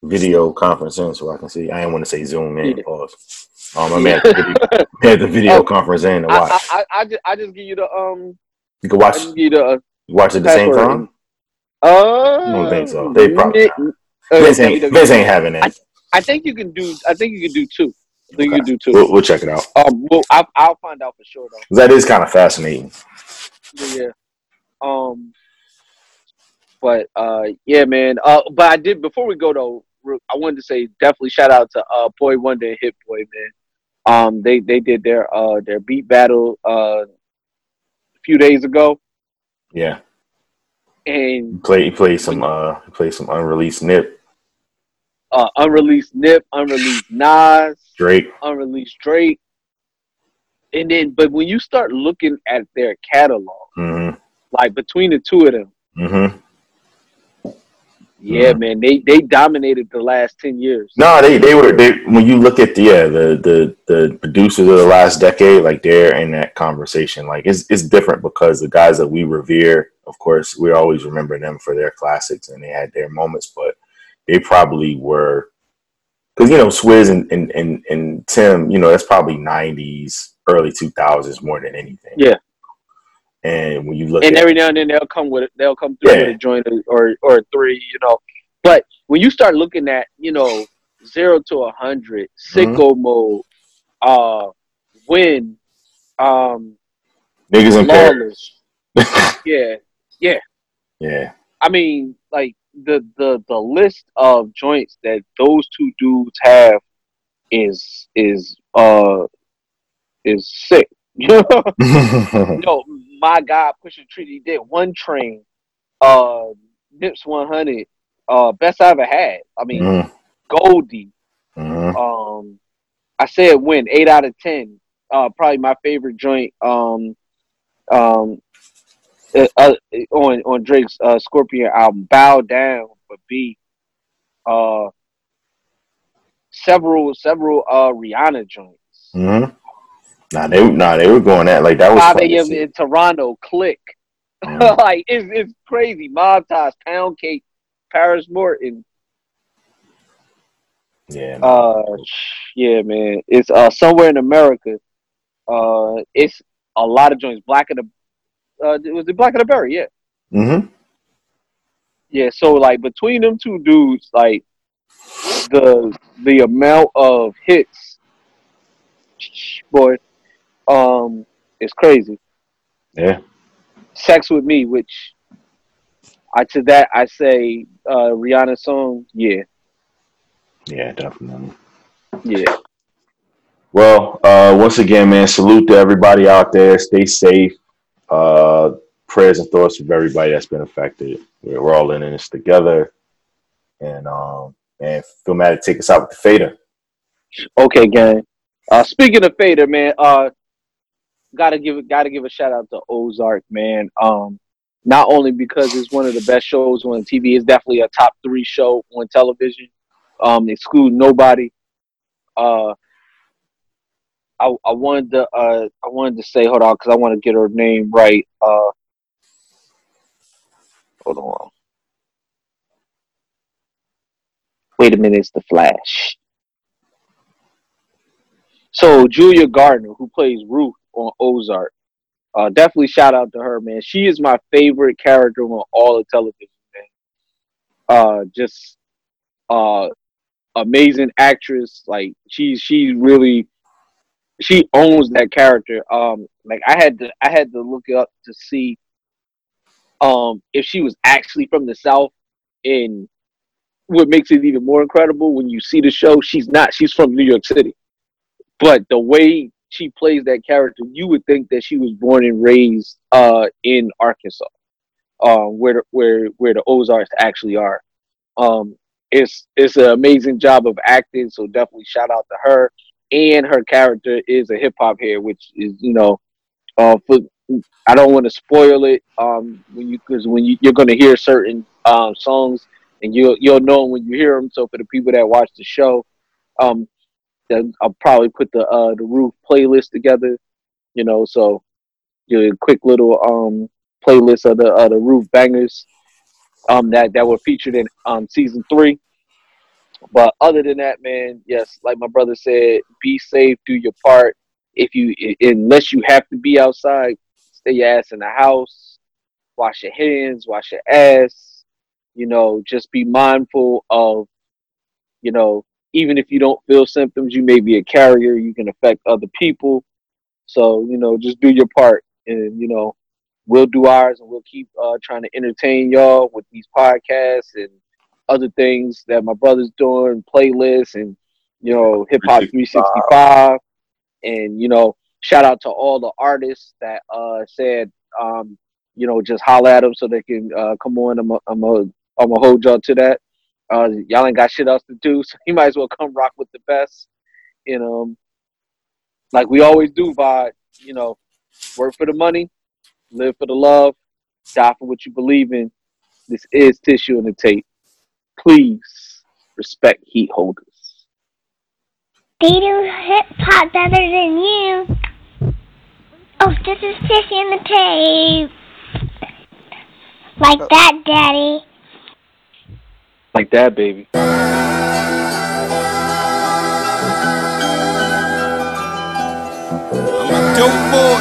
video conference in so I can see. I didn't want to say zoom in. Yeah. Pause. Um, I may have to <laughs> video, have to video Oh, conference in to watch. I, I, I, just, I just give you the um. you can watch I you the. Uh, watch at the same time. Uh, I don't think so. They probably uh, Vince ain't, Vince ain't having I. I think you can do. I think you can do two. I think you can do 2 We'll, we'll check it out. Um, well, I'll, I'll find out for sure though. That is kind of fascinating. Yeah, yeah. Um, but uh, yeah, man. Uh, but I did before we go though. I wanted to say definitely shout out to uh Boi-1da and Hit Boy, man. Um, they they did their uh their beat battle uh a few days ago, Yeah. And Play he played some uh he played some unreleased nip. uh unreleased Nip, unreleased Nas, Drake. unreleased Drake, and then but when you start looking at their catalog, Mm-hmm. like between the two of them, Mm-hmm. Yeah, mm-hmm. man, they they dominated the last ten years. No, they they were they when you look at the yeah the the the producers of the last decade, like they're in that conversation. Like it's it's different because the guys that we revere, of course, we always remember them for their classics and they had their moments, but they probably were because you know Swizz and, and and and Tim, you know, that's probably nineties, early two thousands more than anything. Yeah. And when you look and at every now and then they'll come with it. They'll come through Yeah. with a joint or, or or three, you know. But when you start looking at, you know, zero to a hundred, Mm-hmm. mode, uh, win, um, niggas Paris. lawless, <laughs> yeah, yeah. Yeah. I mean, like the the the list of joints that those two dudes have is is uh is sick. <laughs> Know, my guy Pusha Treaty did one train, uh, Nips one hundred, uh, best I ever had. I mean, Mhm. Goldie. Mhm. Um, I said win eight out of ten. Uh, probably my favorite joint. Um, um, uh, uh, on on Drake's uh, Scorpion album, Bow Down for B. Uh, several several uh Rihanna joints. hmm Nah, they nah they were going at like that was Five fun to a.m. see. in Toronto, Clique. Mhm. <laughs> like it's it's crazy. Mob Ties, Pound Cake, Paris Morton. Yeah. Uh, yeah, man. It's uh somewhere in America. Uh, it's a lot of joints. Black of the, uh, was it Black of the Berry? Yeah, Mm-hmm. yeah. So like between them two dudes, like the the amount of hits, boy, um, is crazy. Yeah. Sex with Me, which I to that I say uh Rihanna song, yeah, Yeah, definitely. yeah. Well, uh, once again, man, salute to everybody out there. Stay safe. Uh, prayers and thoughts for everybody that's been affected. We're, we're all in this together. And um, man, Philmatic, take us out with the fader. Okay, gang. Uh, speaking of Fader, man, uh, gotta give gotta give a shout out to Ozark, man. Um, not only because it's one of the best shows on TV, it's definitely a top three show on television. Um, exclude nobody. Uh, I I wanted to uh I wanted to say hold on because I want to get her name right. Uh, hold on. Wait a minute, it's the Flash. So Julia Garner, who plays Ruth on Ozark, uh, definitely shout out to her, man. She is my favorite character on all the television, man. Uh, just uh, amazing actress. Like she's she's really she owns that character. Um, like I had to I had to look up to see um if she was actually from the South. And what makes it even more incredible when you see the show, she's not. She's from New York City but the way she plays that character, you would think that she was born and raised uh, in Arkansas, uh, where the, where where the Ozarks actually are. Um, it's it's an amazing job of acting, so definitely shout out to her. And her character is a hip hop head, which is you know, uh, for, I don't want to spoil it um, when you because when you, you're going to hear certain um, songs and you'll you'll know when you hear them. So for the people that watch the show, um, then I'll probably put the uh the roof playlist together, you know, so do a quick little um playlist of the uh, the roof bangers um that that were featured in um season three. But other than that, man, yes, like my brother said, be safe, do your part. If you unless you have to be outside, stay your ass in the house, wash your hands, wash your ass, you know, just be mindful of, you know, even if you don't feel symptoms, you may be a carrier. You can affect other people. So you know, just do your part, and you know, we'll do ours, and we'll keep uh, trying to entertain y'all with these podcasts and other things that my brother's doing, playlists, and you know, Hip Hop 365, and you know, shout out to all the artists that uh, said, um, you know, just holler at them so they can uh, come on. I'm I'm gonna hold y'all to that. Uh, y'all ain't got shit else to do, <laughs> so you might as well come rock with the best. You know, like we always do. By you know, work for the money, live for the love, die for what you believe in. This is tissue and the tape. Please respect heat holders. They do hip hop better than you. Oh, this is Tissy in the tape. Like that, Daddy. Like that, baby. I'm a dope boy.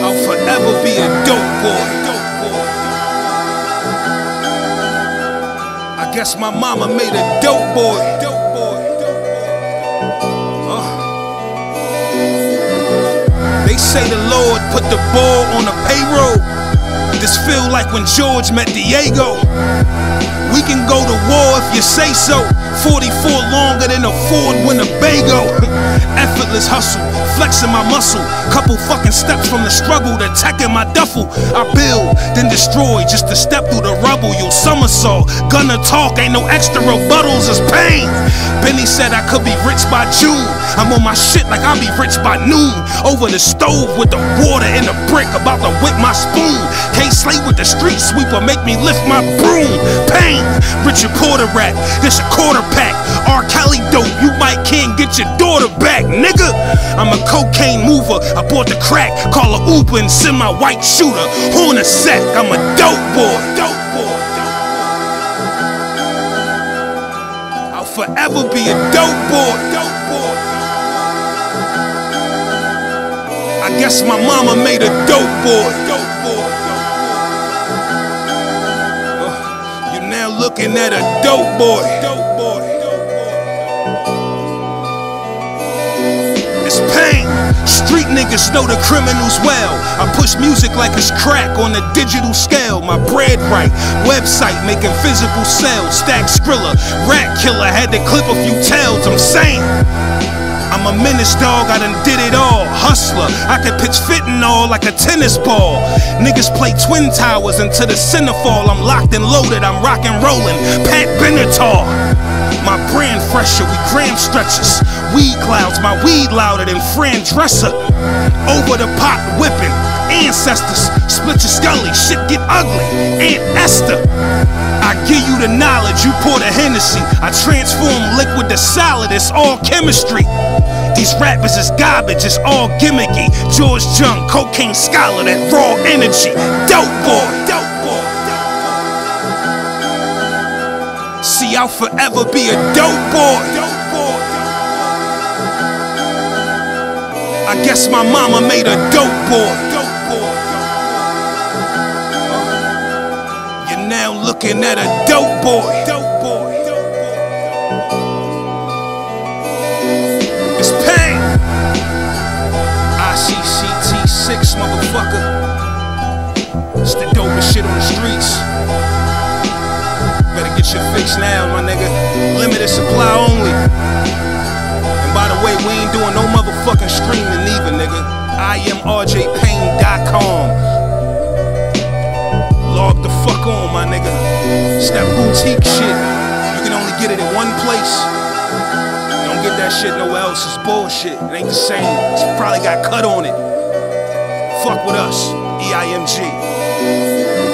I'll forever be a dope boy. I guess my mama made a dope boy. They say the Lord put the ball on the payroll. This feel like when George met Diego. We can go to war if you say so. 44 longer than hustle, flexing my muscle. Couple fucking steps from the struggle to attacking my duffel. I build, then destroy just to step through the rubble. You'll somersault, gonna talk, ain't no extra rebuttals, it's pain. Benny said I could be rich by June. I'm on my shit like I'll be rich by noon. Over the stove with the water in the brick, about to whip my spoon. Can't slay with the street sweeper, make me lift my broom. Pain, Richard Porter rap, this a quarter pack. R. Kelly dope, you might can't get your daughter back, nigga. I'm a cocaine mover, I bought the crack, call a Uber and send my white shooter. Horn a sack, I'm a dope boy. Dope boy. I'll forever be a dope boy. Dope boy. I guess my mama made a dope boy. Dope boy. Now looking at a dope boy. Dope Street niggas know the criminals well. I push music like it's crack on a digital scale. My bread right, website making physical sales. Stack Skrilla, rat killer, had to clip a few tails. I'm saying. I'm a menace dog, I done did it all. Hustler, I can pitch fentanyl like a tennis ball. Niggas play twin towers into the center fall. I'm locked and loaded, I'm rockin' rollin'. Pat Benatar. My brand fresher, we gram stretchers. Weed clouds, my weed louder than Fran Drescher. Over the pot whipping. Ancestors, split your scully, shit get ugly. Aunt Esther. I give you the knowledge, you pour the Hennessy. I transform liquid to solid, it's all chemistry. These rappers is garbage, it's all gimmicky. George Jung, cocaine scholar, that raw energy. Dope boy, dope boy. Dope boy. See, I'll forever be a dope boy. I guess my mama made a dope boy. You're now looking at a dope boy. It's pain. ICCT6, motherfucker. It's the dopest shit on the streets. Better get your fix now, my nigga. Limited supply only. We ain't doing no motherfucking streaming neither, nigga. I am RJPayne.com. Log the fuck on, my nigga. It's that boutique shit. You can only get it in one place. Don't get that shit nowhere else. It's bullshit. It ain't the same. It's probably got cut on it. Fuck with us. EIMG.